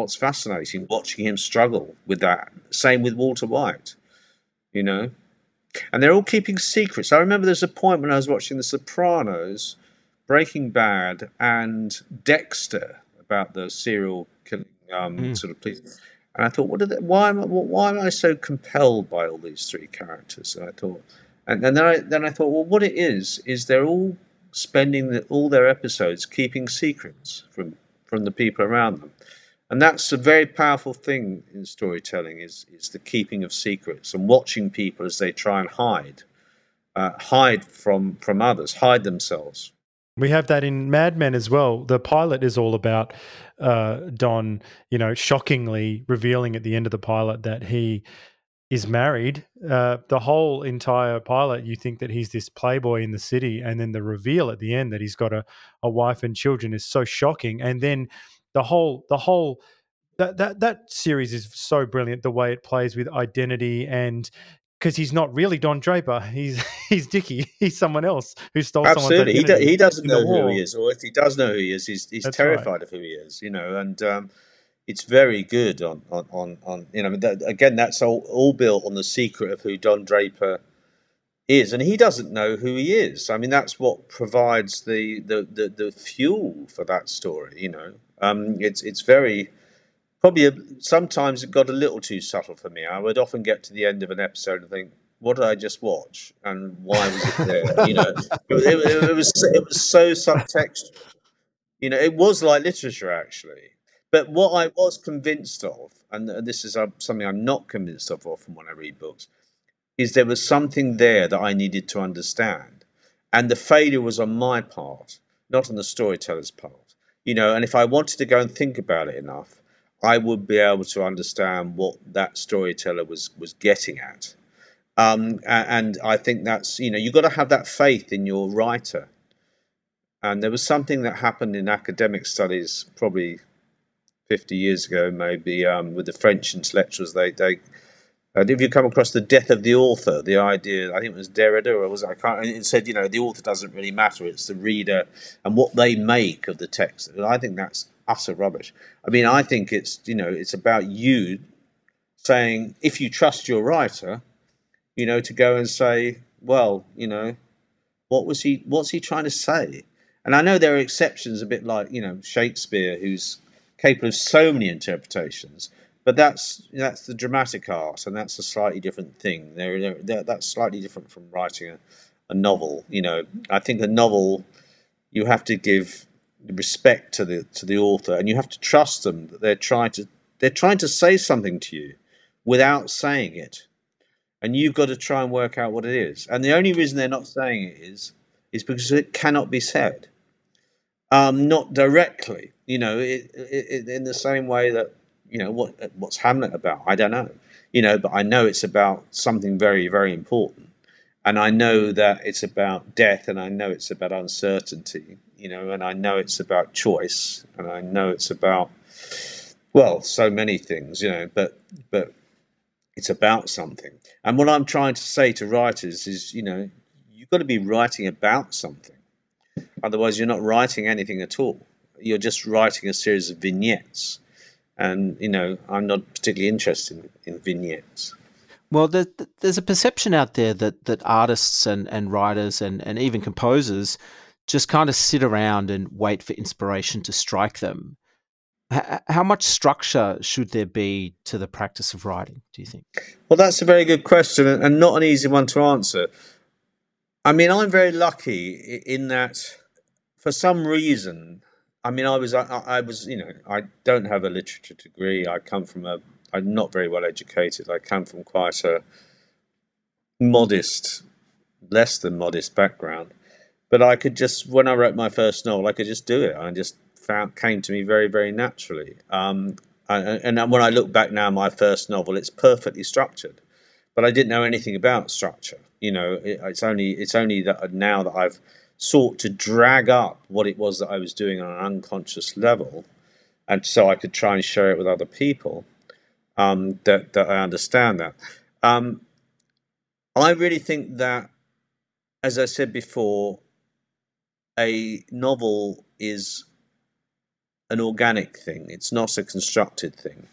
what's fascinating watching him struggle with that. Same with Walter White, you know. And they're all keeping secrets. I remember there's a point when I was watching The Sopranos, Breaking Bad, and Dexter about the serial killing um, mm. sort of police. And I thought, what are they, why am I, why am I so compelled by all these three characters? And I thought, and, and then I then I thought, well, what it is is they're all spending the, all their episodes keeping secrets from from the people around them and that's a very powerful thing in storytelling is, is the keeping of secrets and watching people as they try and hide uh, hide from from others hide themselves we have that in Mad Men as well. The pilot is all about uh, Don, you know, shockingly revealing at the end of the pilot that he is married. Uh, the whole entire pilot, you think that he's this playboy in the city, and then the reveal at the end that he's got a, a wife and children is so shocking. And then the whole the whole that that that series is so brilliant the way it plays with identity and because he's not really Don Draper. He's he's Dickie. He's someone else who stole Absolutely. He, do, he doesn't know who he is, or if he does know who he is, he's, he's terrified right. of who he is. You know, and um, it's very good on on on, on you know. That, again, that's all, all built on the secret of who Don Draper is, and he doesn't know who he is. I mean, that's what provides the the the, the fuel for that story. You know, um, it's it's very probably a, sometimes it got a little too subtle for me. I would often get to the end of an episode and think, "What did I just watch? And why was it there?" you know, it, it, it, was it was so subtextual. You know, it was like literature actually. But what I was convinced of, and this is uh, something I'm not convinced of often when I read books, is there was something there that I needed to understand, and the failure was on my part, not on the storyteller's part you know, and if I wanted to go and think about it enough, I would be able to understand what that storyteller was was getting at. Um, and I think that's you know you've got to have that faith in your writer. And there was something that happened in academic studies probably 50 years ago, maybe um, with the French intellectuals. They they uh, have you come across the death of the author? The idea, I think it was Derrida, or was it, I can't. It said, you know, the author doesn't really matter; it's the reader and what they make of the text. And I think that's utter rubbish. I mean, I think it's you know, it's about you saying if you trust your writer, you know, to go and say, well, you know, what was he? What's he trying to say? And I know there are exceptions, a bit like you know Shakespeare, who's capable of so many interpretations but that's that's the dramatic art, and that's a slightly different thing. They're, they're, that's slightly different from writing a, a novel. You know, I think a novel you have to give respect to the to the author, and you have to trust them that they're trying to they're trying to say something to you without saying it, and you've got to try and work out what it is. And the only reason they're not saying it is is because it cannot be said, um, not directly. You know, it, it, in the same way that you know what what's Hamlet about. I don't know. You know, but I know it's about something very very important and I know that it's about death, and I know it's about uncertainty, you know, and I know it's about choice, and I know it's about well, so many things, you know, but but it's about something. And what I'm trying to say to writers is, you know, you've got to be writing about something. Otherwise, you're not writing anything at all. You're just writing a series of vignettes. And, you know, I'm not particularly interested in, in vignettes. Well, there's a perception out there that that artists and, and writers and, and even composers just kind of sit around and wait for inspiration to strike them. H- how much structure should there be to the practice of writing, do you think? Well, that's a very good question and not an easy one to answer. I mean, I'm very lucky in that for some reason, I mean, I was, I, I was, you know, I don't have a literature degree. I come from a I'm not very well educated. I come from quite a modest, less than modest background. But I could just, when I wrote my first novel, I could just do it. I just found came to me very, very naturally. Um, and, and when I look back now, my first novel, it's perfectly structured, but I didn't know anything about structure. You know, it, it's only it's only that now that I've sought to drag up what it was that I was doing on an unconscious level, and so I could try and share it with other people um, that that I understand that. Um, I really think that, as I said before, a novel is an organic thing. It's not a constructed thing.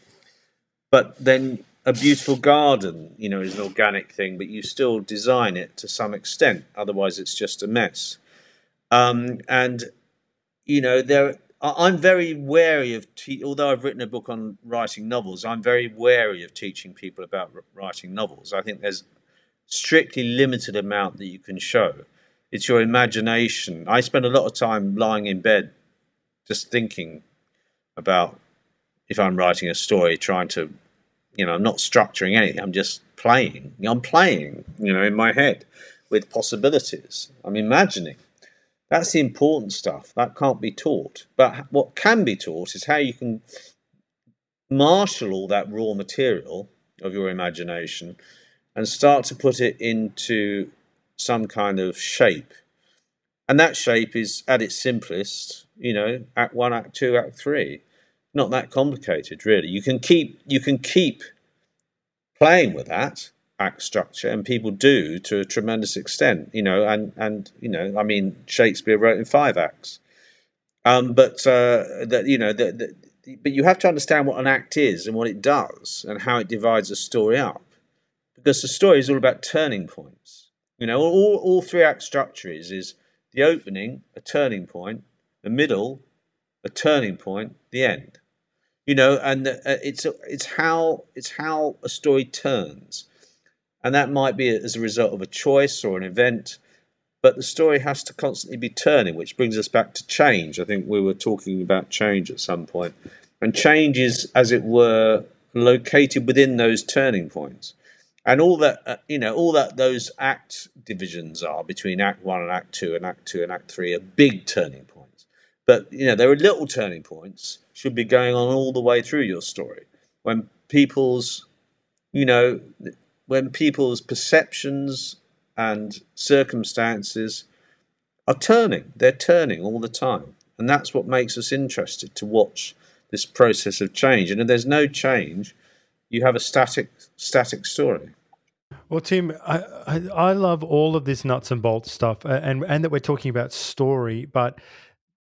But then a beautiful garden, you know, is an organic thing, but you still design it to some extent. Otherwise, it's just a mess. Um, and you know, there I'm very wary of, te- although I've written a book on writing novels, I'm very wary of teaching people about writing novels. I think there's strictly limited amount that you can show. It's your imagination. I spend a lot of time lying in bed just thinking about if I'm writing a story, trying to, you know, I'm not structuring anything. I'm just playing. I'm playing, you know, in my head with possibilities. I'm imagining. That's the important stuff. That can't be taught. But what can be taught is how you can marshal all that raw material of your imagination and start to put it into some kind of shape. And that shape is at its simplest, you know, act one, act two, act three. Not that complicated, really. You can keep you can keep playing with that act structure, and people do to a tremendous extent. You know, and and you know, I mean, Shakespeare wrote in five acts, um, but uh, that you know, that, that, but you have to understand what an act is and what it does and how it divides a story up, because the story is all about turning points. You know, all all three act structure is is the opening, a turning point, the middle, a turning point, the end you know and uh, it's it's how it's how a story turns and that might be as a result of a choice or an event. But the story has to constantly be turning, which brings us back to change. I think we were talking about change at some point. And change is, as it were, located within those turning points. And all that, uh, you know, all that those act divisions are between Act One and Act Two and Act Two and Act Three are big turning points. But, you know, there are little turning points should be going on all the way through your story. When people's, you know, when people's perceptions and circumstances are turning. They're turning all the time. And that's what makes us interested to watch this process of change. And if there's no change, you have a static static story. Well, Tim, I, I, love all of this nuts and bolts stuff, uh, and and that we're talking about story, but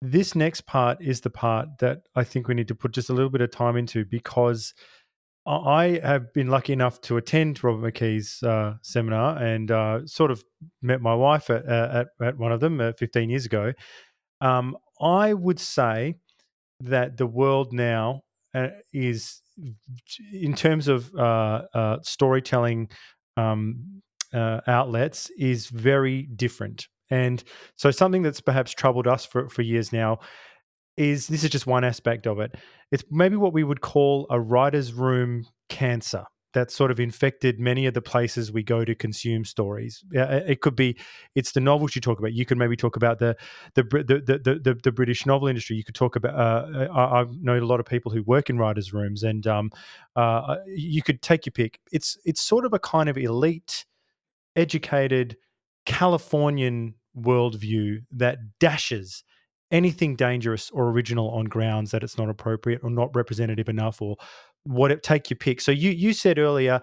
this next part is the part that I think we need to put just a little bit of time into because I have been lucky enough to attend Robert McKee's uh, seminar and uh, sort of met my wife at, at, at one of them uh, 15 years ago. Um, I would say that the world now uh, is, in terms of uh, uh, storytelling um, outlets, is very different. And so, something that's perhaps troubled us for, for years now is this is just one aspect of it. It's maybe what we would call a writer's room cancer that sort of infected many of the places we go to consume stories. It could be it's the novels you talk about. You could maybe talk about the the the the, the, the British novel industry. You could talk about. Uh, I, I, know a lot of people who work in writers' rooms, and um, uh, you could take your pick. It's it's sort of a kind of elite, educated, Californian worldview that dashes anything dangerous or original on grounds that it's not appropriate or not representative enough or what it take your pick. So you you said earlier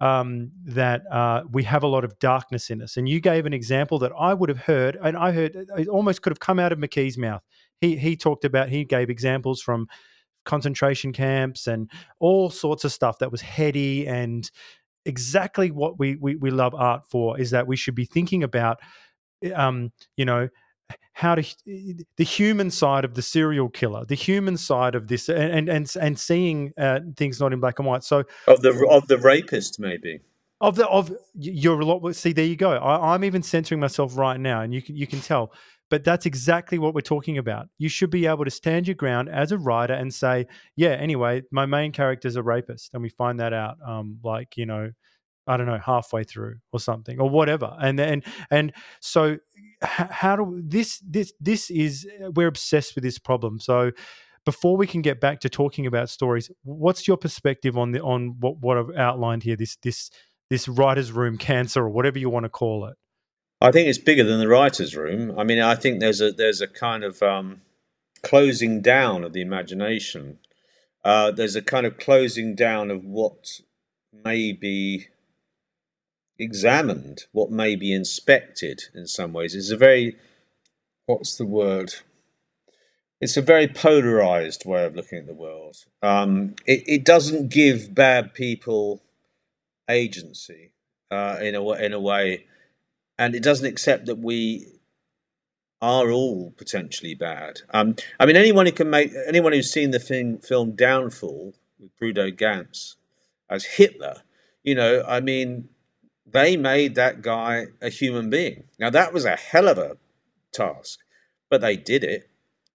um, that uh, we have a lot of darkness in us, and you gave an example that I would have heard, and I heard it almost could have come out of McKee's mouth. He he talked about he gave examples from concentration camps and all sorts of stuff that was heady and exactly what we, we, we love art for is that we should be thinking about um, you know how to the human side of the serial killer, the human side of this, and and and seeing uh, things not in black and white. So of the of the rapist, maybe of the of you're a lot. See, there you go. I, I'm even censoring myself right now, and you can you can tell. But that's exactly what we're talking about. You should be able to stand your ground as a writer and say, yeah, anyway, my main character is a rapist. And we find that out, um, like, you know, I don't know, halfway through or something or whatever. And and and so how do this this this is uh, we're obsessed with this problem. So before we can get back to talking about stories, what's your perspective on the on what what I've outlined here? This this this writers' room cancer or whatever you want to call it. I think it's bigger than the writers' room. I mean, I think there's a there's a kind of um, closing down of the imagination. Uh, there's a kind of closing down of what may be examined, what may be inspected in some ways. It's a very, what's the word? It's a very polarized way of looking at the world. Um, it, it doesn't give bad people agency uh, in a in a way, and it doesn't accept that we are all potentially bad. Um, I mean, anyone who can make anyone who's seen the film, film Downfall with Bruno Ganz as Hitler, you know, I mean, they made that guy a human being. Now, that was a hell of a task, but they did it.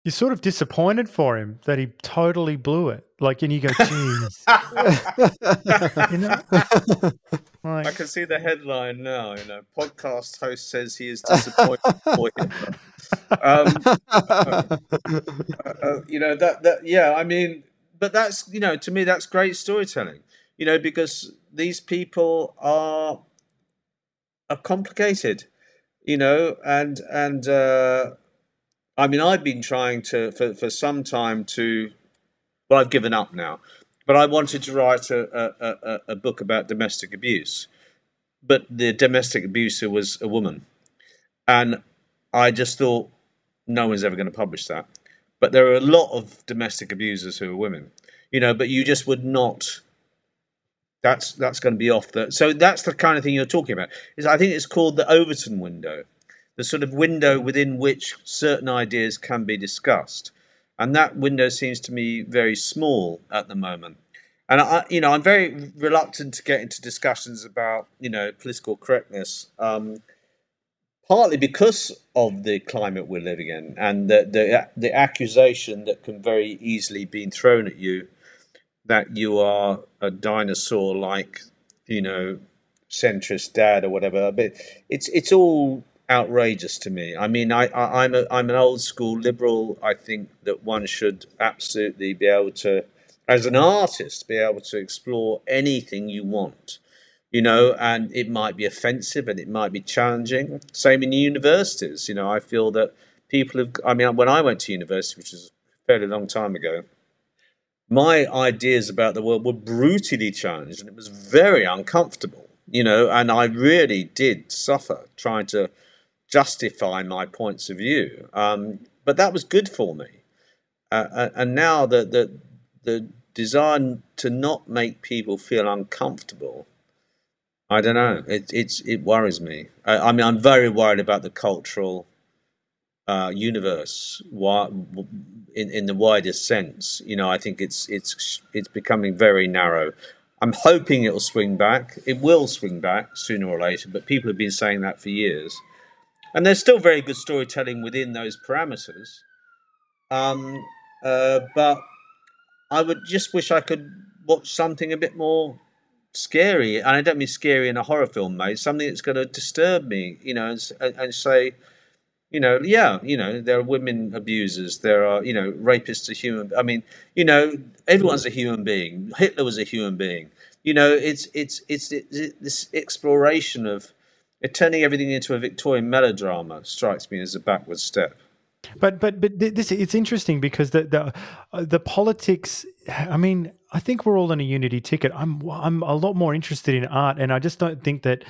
You're sort of disappointed for him that he totally blew it. Like, and you go, "Geez," you know? like, I can see the headline now. You know, podcast host says he is disappointed for him. Um, uh, uh, you know that that yeah. I mean, but that's you know to me that's great storytelling. You know because these people are are complicated, you know, and and uh, I mean, I've been trying to for for some time to, well, I've given up now, but I wanted to write a a, a, a book about domestic abuse, but the domestic abuser was a woman, and I just thought no one's ever going to publish that. But there are a lot of domestic abusers who are women, you know, but you just would not that's that's going to be off the. So that's the kind of thing you're talking about. Is I think it's called the Overton window, the sort of window within which certain ideas can be discussed, and that window seems to me very small at the moment. And I, you know, I'm very reluctant to get into discussions about you know political correctness. Um, partly because of the climate we're living in and the, the the accusation that can very easily be thrown at you that you are a dinosaur like, you know, centrist dad or whatever. But it's it's all outrageous to me. I mean, I, I am a I'm an old school liberal. I think that one should absolutely be able to, as an artist, be able to explore anything you want. You know, and it might be offensive and it might be challenging. Same in universities. You know, I feel that people have. I mean, when I went to university, which is a fairly long time ago, my ideas about the world were brutally challenged and it was very uncomfortable, you know, and I really did suffer trying to justify my points of view. Um, but that was good for me. Uh, uh and now the, the, the desire to not make people feel uncomfortable, I don't know, it, it's, it worries me. I, I mean, I'm very worried about the cultural uh, universe in, in the widest sense. You know, I think it's it's it's becoming very narrow. I'm hoping it will swing back. It will swing back sooner or later, but people have been saying that for years. And there's still very good storytelling within those parameters. Um, uh, but I would just wish I could watch something a bit more scary, and I don't mean scary in a horror film, mate. Something that's going to disturb me, you know, and, and say, you know, yeah, you know, there are women abusers, there are, you know, rapists are human. I mean, you know, everyone's a human being. Hitler was a human being. You know, it's it's it's, it's this exploration of turning everything into a Victorian melodrama strikes me as a backward step. But but but this it's interesting because the the uh, the politics. I mean, I think we're all in a unity ticket. I'm I'm a lot more interested in art, and I just don't think that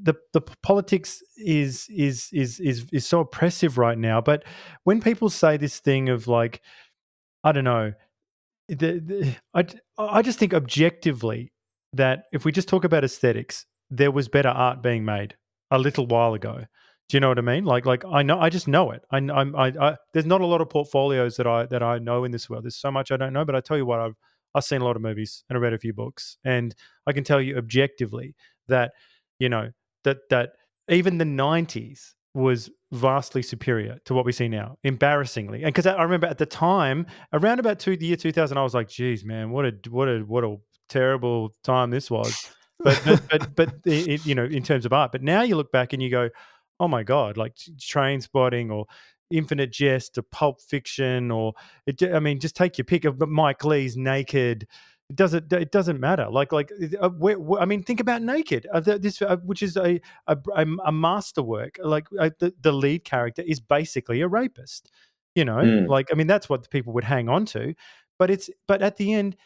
the the politics is is is is is so oppressive right now. But when people say this thing of like, I don't know, the, the I I just think objectively that if we just talk about aesthetics, there was better art being made a little while ago. Do you know what I mean? Like, like I know, I just know it. I, I'm, I, I, there's not a lot of portfolios that I that I know in this world. There's so much I don't know, but I tell you what, I've I've seen a lot of movies and I read a few books, and I can tell you objectively that you know that that even the '90s was vastly superior to what we see now, embarrassingly. And because I remember at the time, around about two, the year 2000, I was like, "Geez, man, what a what a what a terrible time this was." But but but, but it, you know, in terms of art. But now you look back and you go oh my god, like Trainspotting or Infinite Jest or Pulp Fiction or it, I mean, just take your pick of Mike Leigh's Naked. It doesn't. It doesn't matter. Like, like. Uh, where, where, I mean, think about Naked. Uh, this, uh, which is a a, a masterwork. Like, uh, the the lead character is basically a rapist. You know, mm. like I mean, that's what people would hang on to. But it's but at the end,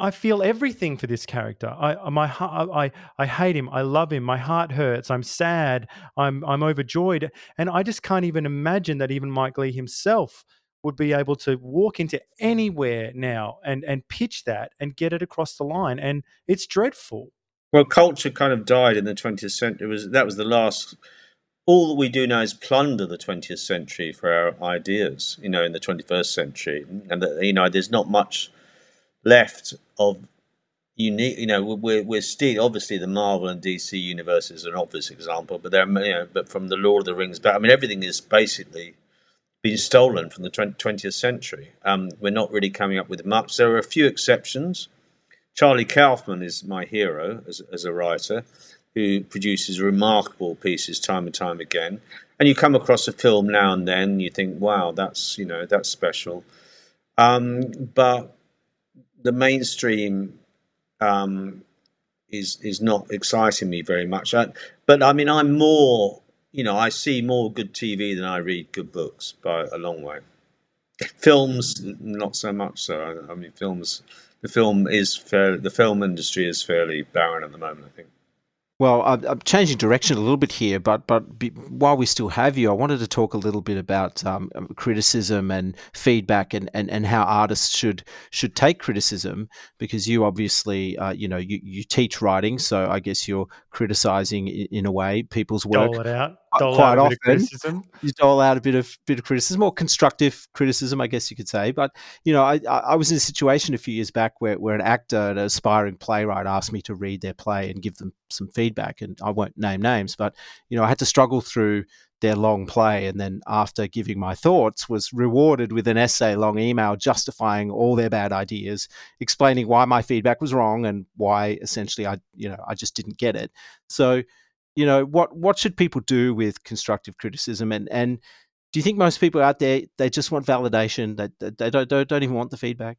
I feel everything for this character. I uh, my I I hate him. I love him. My heart hurts. I'm sad. I'm I'm overjoyed, and I just can't even imagine that even Mike Leigh himself would be able to walk into anywhere now and and pitch that and get it across the line. And it's dreadful. Well, culture kind of died in the 20th century. It was that was the last. All that we do now is plunder the 20th century for our ideas. You know, in the 21st century, and you know, there's not much left of unique. You know, we're we're still obviously the Marvel and DC universe is an obvious example, but there, you know, but from the Lord of the Rings back, I mean, everything is basically been stolen from the twentieth century. Um, we're not really coming up with much. There are a few exceptions. Charlie Kaufman is my hero as, as a writer who produces remarkable pieces time and time again. And you come across a film now and then, and you think, "Wow, that's you know that's special." Um, but the mainstream um, is is not exciting me very much. I, but I mean, I'm more, you know, I see more good TV than I read good books by a long way. Films, not so much. So I, mean, films. The film is fair. The film industry is fairly barren at the moment. I think. Well, I'm changing direction a little bit here, but but be, while we still have you, I wanted to talk a little bit about um, um, criticism and feedback, and, and, and how artists should should take criticism. Because you obviously, uh, you know, you, you teach writing, so I guess you're criticizing in, in a way people's work. Dole it out. Dole quite out often. You dole out a bit of bit of criticism, or constructive criticism, I guess you could say. But you know, I I was in a situation a few years back where where an actor, an aspiring playwright, asked me to read their play and give them some feedback, and I won't name names, but you know, I had to struggle through their long play, and then after giving my thoughts, was rewarded with an essay long email justifying all their bad ideas, explaining why my feedback was wrong and why essentially I, you know, I just didn't get it. So, you know, what what should people do with constructive criticism, and and do you think most people out there they just want validation? They, they don't, don't don't even want the feedback.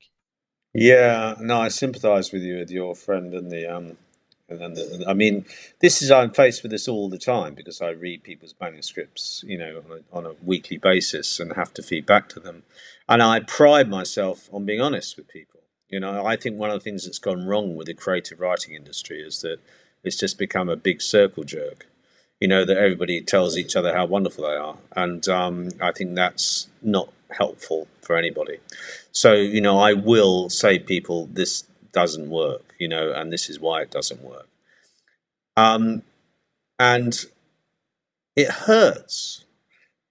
Yeah, no, I sympathise with you with your friend and the um and, and I mean, this is I'm faced with this all the time because I read people's manuscripts, you know, on a, on a weekly basis and have to feed back to them. And I pride myself on being honest with people. You know, I think one of the things that's gone wrong with the creative writing industry is that it's just become a big circle jerk. You know, that everybody tells each other how wonderful they are. And um, I think that's not helpful for anybody. So, you know, I will say people this doesn't work, you know, and this is why it doesn't work. Um, and it hurts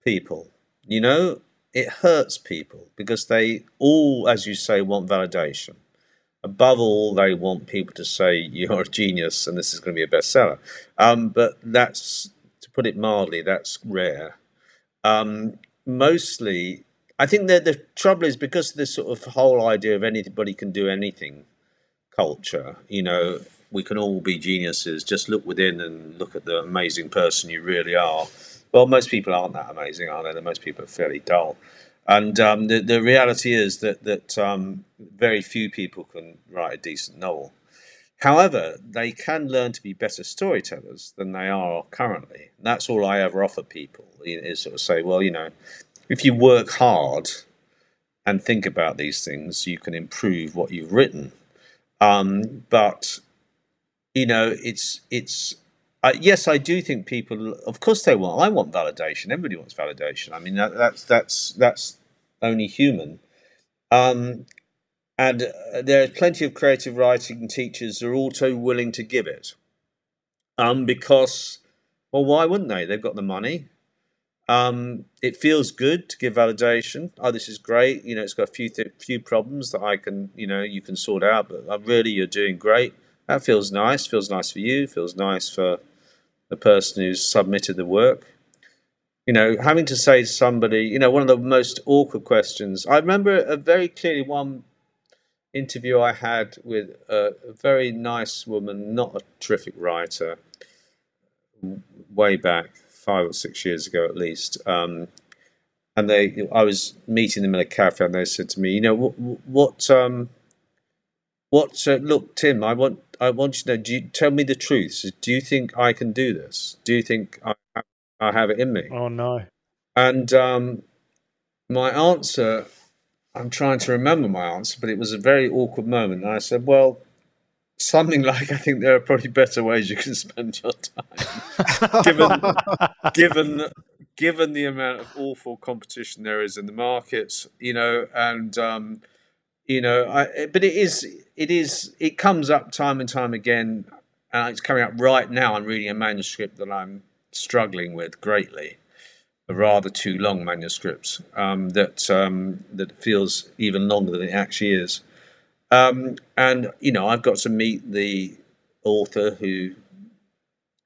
people, you know, it hurts people because they all, as you say, want validation. Above all, they want people to say you're a genius and this is going to be a bestseller. Um, but that's, to put it mildly, that's rare. Um, mostly, I think that the trouble is because of this sort of whole idea of anybody can do anything culture, you know, we can all be geniuses. Just look within and look at the amazing person you really are. Well, most people aren't that amazing, are they? Most people are fairly dull. And um, the the reality is that that um, very few people can write a decent novel. However, they can learn to be better storytellers than they are currently. And that's all I ever offer people is sort of say, well, you know, if you work hard and think about these things, you can improve what you've written. Um, but you know, it's it's uh, yes, I do think people. Of course, they want. I want validation. Everybody wants validation. I mean, that, that's that's that's only human. Um, and uh, there are plenty of creative writing teachers who are also willing to give it. Um, because, well, why wouldn't they? They've got the money. Um, it feels good to give validation. Oh, this is great. You know, it's got a few th- few problems that I can, you know, you can sort out. But uh, really, you're doing great that feels nice. Feels nice for you. Feels nice for the person who's submitted the work. You know, having to say to somebody, you know, one of the most awkward questions. I remember a very clearly one interview I had with a, a very nice woman, not a terrific writer, way back five or six years ago at least. Um, and they, I was meeting them in a cafe, and they said to me, you know, what, what, um, what? Uh, look, Tim, I want I want you to know. Do you tell me the truth? Do you think I can do this? Do you think I have, I have it in me? Oh no! And um, my answer, I'm trying to remember my answer, but it was a very awkward moment. And I said, "Well, something like I think there are probably better ways you can spend your time, given given given the amount of awful competition there is in the markets, you know, and." Um, you know, I, but it is, it is, it comes up time and time again. And it's coming up right now. I'm reading a manuscript that I'm struggling with greatly, a rather too long manuscript um, that um, that feels even longer than it actually is. Um, and you know, I've got to meet the author who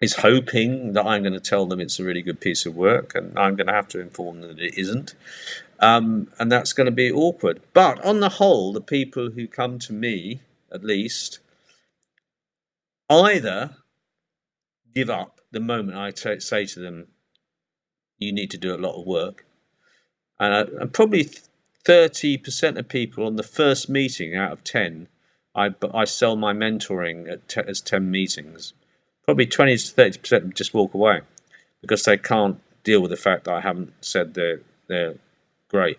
is hoping that I'm going to tell them it's a really good piece of work, and I'm going to have to inform them that it isn't. Um, and that's going to be awkward. But on the whole, the people who come to me, at least, either give up the moment I t- say to them, you need to do a lot of work. And, I, and probably 30% of people on the first meeting out of 10, I, I sell my mentoring te- as 10 meetings. Probably 20 to 30% just walk away because they can't deal with the fact that I haven't said they're they're great.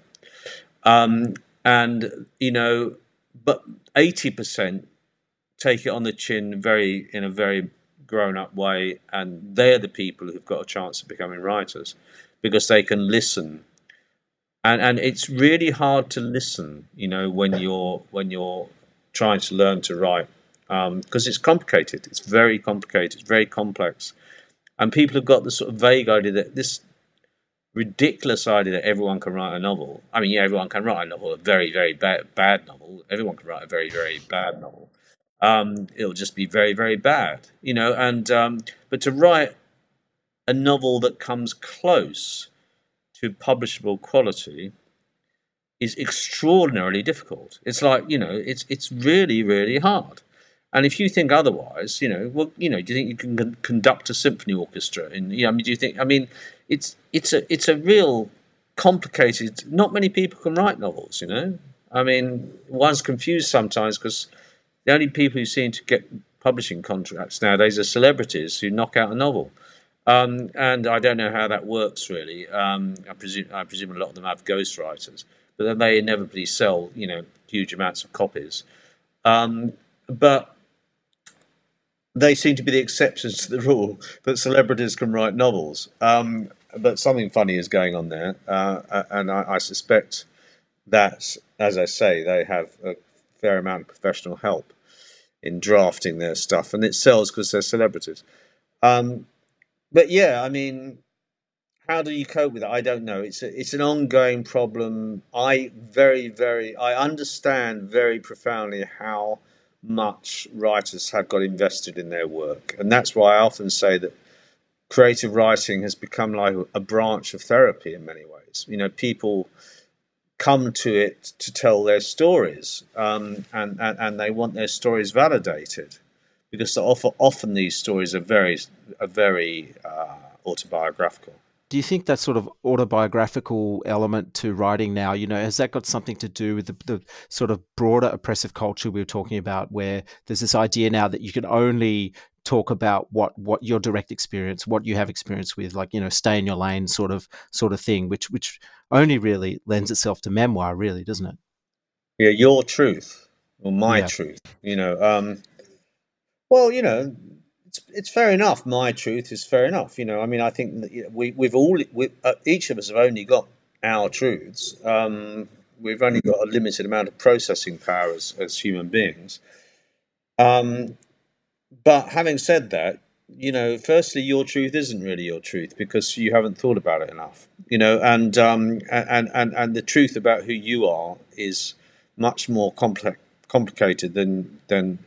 Um, and you know, but eighty percent take it on the chin, very in a very grown up way, and they're the people who've got a chance of becoming writers because they can listen. And and it's really hard to listen, you know, when you're when you're trying to learn to write because um, it's complicated. It's very complicated. It's very complex, and people have got this sort of vague idea that this ridiculous idea that everyone can write a novel. I mean, yeah, everyone can write a novel, a very, very bad, bad novel. Everyone can write a very, very bad novel. Um, it'll just be very, very bad, you know. And um, but to write a novel that comes close to publishable quality is extraordinarily difficult. It's like you know, it's it's really, really hard. And if you think otherwise, you know, well, you know, do you think you can conduct a symphony orchestra? And you know, I mean, do you think? I mean, it's it's a it's a real complicated. Not many people can write novels. You know, I mean, one's confused sometimes because the only people who seem to get publishing contracts nowadays are celebrities who knock out a novel. Um, and I don't know how that works really. Um, I presume I presume a lot of them have ghostwriters, but then they inevitably sell you know huge amounts of copies. Um, but they seem to be the exceptions to the rule that celebrities can write novels. Um, but something funny is going on there, uh, and I, I, suspect that, as I say, they have a fair amount of professional help in drafting their stuff, and it sells because they're celebrities. Um, but yeah, I mean, how do you cope with it? I don't know. It's a, it's an ongoing problem. I very very I understand very profoundly how much writers have got invested in their work. And that's why I often say that creative writing has become like a branch of therapy in many ways. You know, people come to it to tell their stories, um, and, and and they want their stories validated, because often often these stories are very are very uh, autobiographical. Do you think that sort of autobiographical element to writing now, you know, has that got something to do with the, the sort of broader oppressive culture we were talking about, where there's this idea now that you can only talk about what what your direct experience, what you have experience with, like you know, stay in your lane, sort of sort of thing, which which only really lends itself to memoir, really, doesn't it? Yeah, your truth or my yeah. truth, you know. Um, well, you know, it's it's fair enough. My truth is fair enough. You know, I mean, I think that, we we've all we, uh, each of us have only got our truths. Um, we've only got a limited amount of processing power as, as human beings. Um, but having said that, you know, firstly, your truth isn't really your truth because you haven't thought about it enough. You know, and um, and and and the truth about who you are is much more complex complicated than than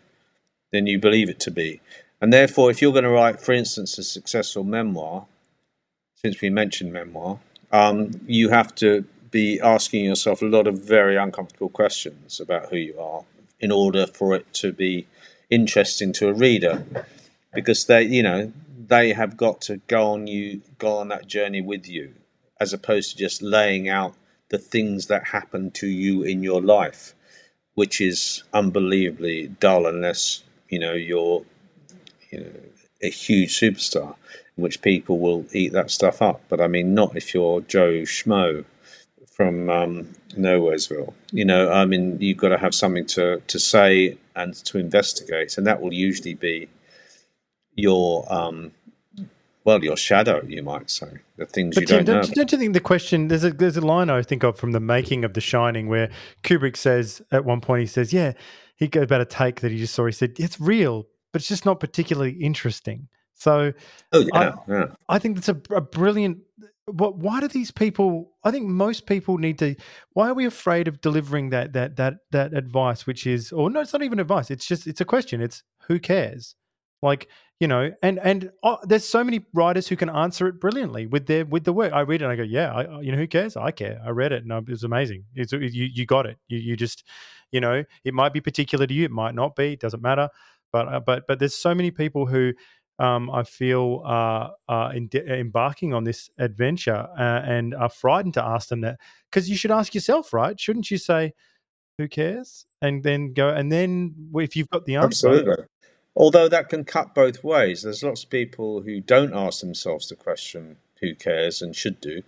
than you believe it to be. And therefore, if you're going to write, for instance, a successful memoir, since we mentioned memoir, um, you have to be asking yourself a lot of very uncomfortable questions about who you are in order for it to be interesting to a reader. Because they you know they have got to go on you go on that journey with you as opposed to just laying out the things that happen to you in your life which is unbelievably dull unless you know you're you know a huge superstar in which people will eat that stuff up but i mean not if you're joe schmo from um, Nowheresville. You know, I mean, you've got to have something to, to say and to investigate, and that will usually be your um, well, your shadow, you might say, the things but you Tim, don't, don't know. Don't you think the question? There's a there's a line I think of from the making of The Shining where Kubrick says at one point he says, "Yeah," he goes about a take that he just saw. He said, "It's real, but it's just not particularly interesting." So, oh, yeah, I, yeah. I think that's a, a brilliant what why do these people i think most people need to why are we afraid of delivering that that that that advice which is or no it's not even advice it's just it's a question it's who cares? Like you know and and oh, there's so many writers who can answer it brilliantly with their with the work. I read it and i go yeah I, you know who cares? I care. I read it and it was amazing. It's you you got it. You you just you know it might be particular to you it might not be it doesn't matter but uh, but but there's so many people who um, I feel uh, uh, in, embarking on this adventure uh, and are frightened to ask them that because you should ask yourself, right? Shouldn't you say, "Who cares?" and then go and then if you've got the answer. Absolutely. Although that can cut both ways. There's lots of people who don't ask themselves the question, "Who cares?" and should do.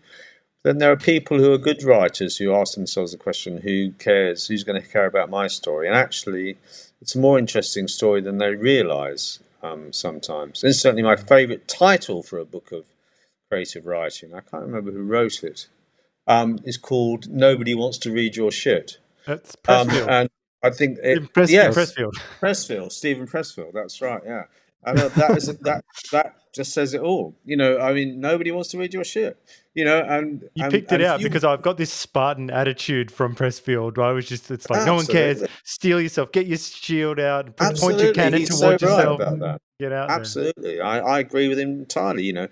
Then there are people who are good writers who ask themselves the question, "Who cares? Who's going to care about my story?" And actually, it's a more interesting story than they realise um, sometimes. And certainly my favourite title for a book of creative writing, I can't remember who wrote it, um, is called Nobody Wants to Read Your Shit. That's Pressfield. Um, and I think it, Pressfield, yes, Pressfield. Pressfield, Steven Pressfield. That's right. Yeah, I mean that is that that just says it all. You know, I mean, nobody wants to read your shit. You know, and you and, picked it out you, because I've got this Spartan attitude from Pressfield. I was just, it's like absolutely. no one cares. Steel yourself, get your shield out, point your cannon He's towards so yourself. Right get out. Absolutely. I, I agree with him entirely. You know,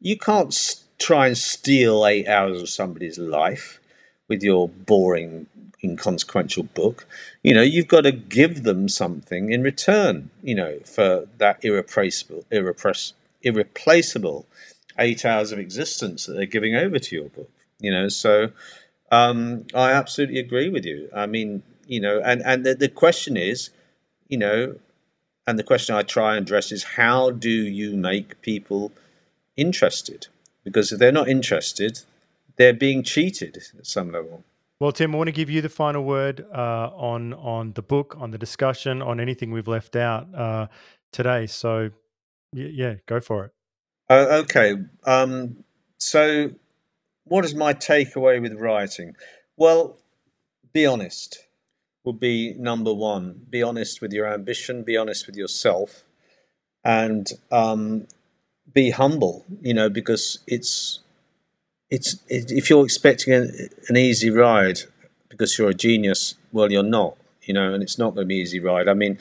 you can't try and steal eight hours of somebody's life with your boring inconsequential book. You know, you've got to give them something in return, you know, for that irreplaceable, irrepress, irreplaceable eight hours of existence that they're giving over to your book. You know, so um, I absolutely agree with you. I mean, you know, and, and the, the question is, you know, and the question I try and address is how do you make people interested? Because if they're not interested, they're being cheated at some level. Well, Tim, I want to give you the final word uh, on on the book, on the discussion, on anything we've left out uh, today. So, yeah, go for it. Uh, okay. Um, so, what is my takeaway with writing? Well, be honest would be number one. Be honest with your ambition. Be honest with yourself, and um, be humble. You know, because it's it's it, if you're expecting an, an easy ride because you're a genius, well, you're not, you know, and it's not going to be an easy ride. I mean,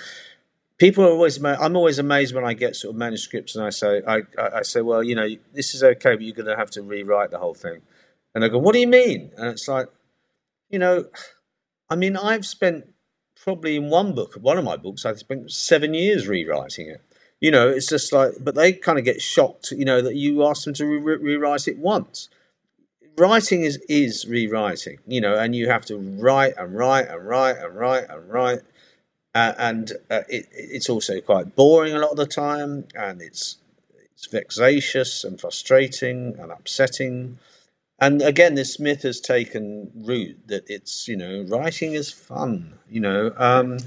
people are always. I'm always amazed when I get sort of manuscripts and I say, I, I say, well, you know, this is okay, but you're going to have to rewrite the whole thing, and I go, what do you mean? And it's like, you know, I mean, I've spent probably in one book, one of my books, I've spent seven years rewriting it. You know, it's just like, but they kind of get shocked, you know, that you ask them to re- rewrite it once. Writing is is rewriting, you know, and you have to write and write and write and write and write, uh, and uh, it, it's also quite boring a lot of the time, and it's it's vexatious and frustrating and upsetting. And again, this myth has taken root that it's you know writing is fun, you know. Um,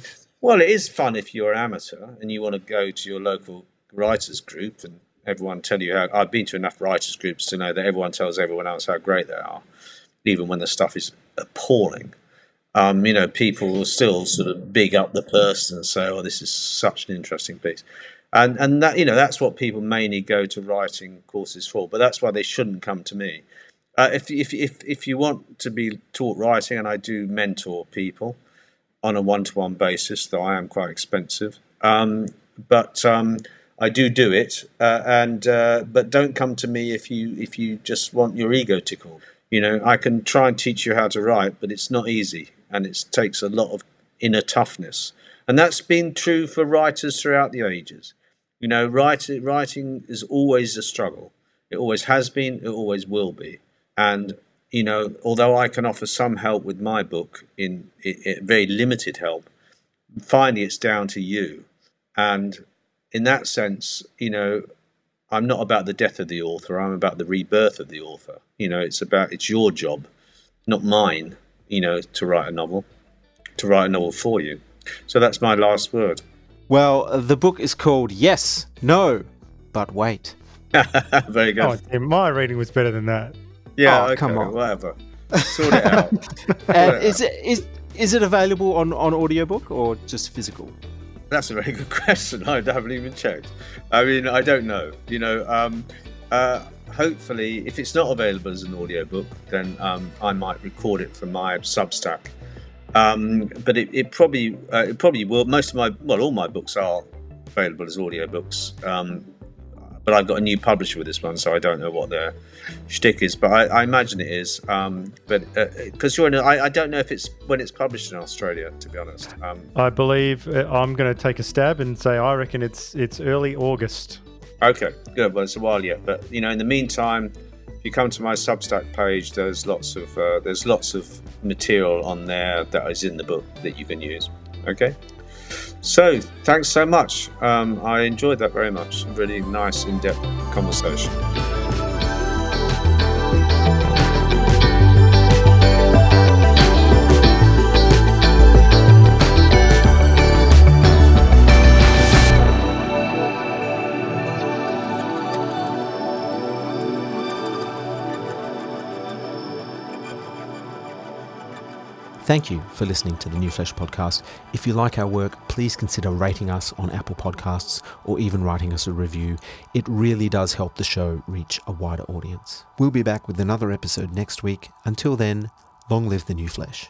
well, it is fun if you're an amateur and you want to go to your local writers group and everyone tell you how. I've been to enough writers groups to know that everyone tells everyone else how great they are, even when the stuff is appalling. Um, you know, people will still sort of big up the person and say, "Oh, this is such an interesting piece," and and that you know that's what people mainly go to writing courses for. But that's why they shouldn't come to me. Uh, if if if if you want to be taught writing, and I do mentor people, on a one-to-one basis, though I am quite expensive. Um, but um, I do do it, uh, and uh, but don't come to me if you if you just want your ego tickled. You know, I can try and teach you how to write, but it's not easy, and it takes a lot of inner toughness, and that's been true for writers throughout the ages. You know, writing writing is always a struggle. It always has been. It always will be, and you know, although I can offer some help with my book in, in, very limited help, finally it's down to you. And in that sense, you know, I'm not about the death of the author. I'm about the rebirth of the author. You know, it's about it's your job, not mine. You know, to write a novel, to write a novel for you. So that's my last word. Well, the book is called Yes, No, but Wait. Very good. Oh, my reading was better than that. Yeah, oh, okay, come on. whatever. Sort it out. uh, is it is is it available on on audiobook or just physical? That's a very good question. I haven't even checked. I mean, I don't know. You know, um, uh, hopefully, if it's not available as an audiobook, then um, I might record it from my Substack. Um, but it, it probably uh, it probably will. Most of my well, all my books are available as audiobooks. Um, but I've got a new publisher with this one, so I don't know what their shtick is. But I, I imagine it is. Um, but because uh, you're in, a, I, I don't know if it's when it's published in Australia. To be honest, um, I believe uh, I'm going to take a stab and say I reckon it's it's early August. Okay, good. Well, it's a while yet, but you know, in the meantime, if you come to my Substack page, there's lots of uh, there's lots of material on there that is in the book that you can use. Okay. So, thanks so much. Um, I enjoyed that very much. Really nice, in depth conversation. Thank you for listening to the New Flesh podcast. If you like our work, please consider rating us on Apple Podcasts or even writing us a review. It really does help the show reach a wider audience. We'll be back with another episode next week. Until then, long live the New Flesh.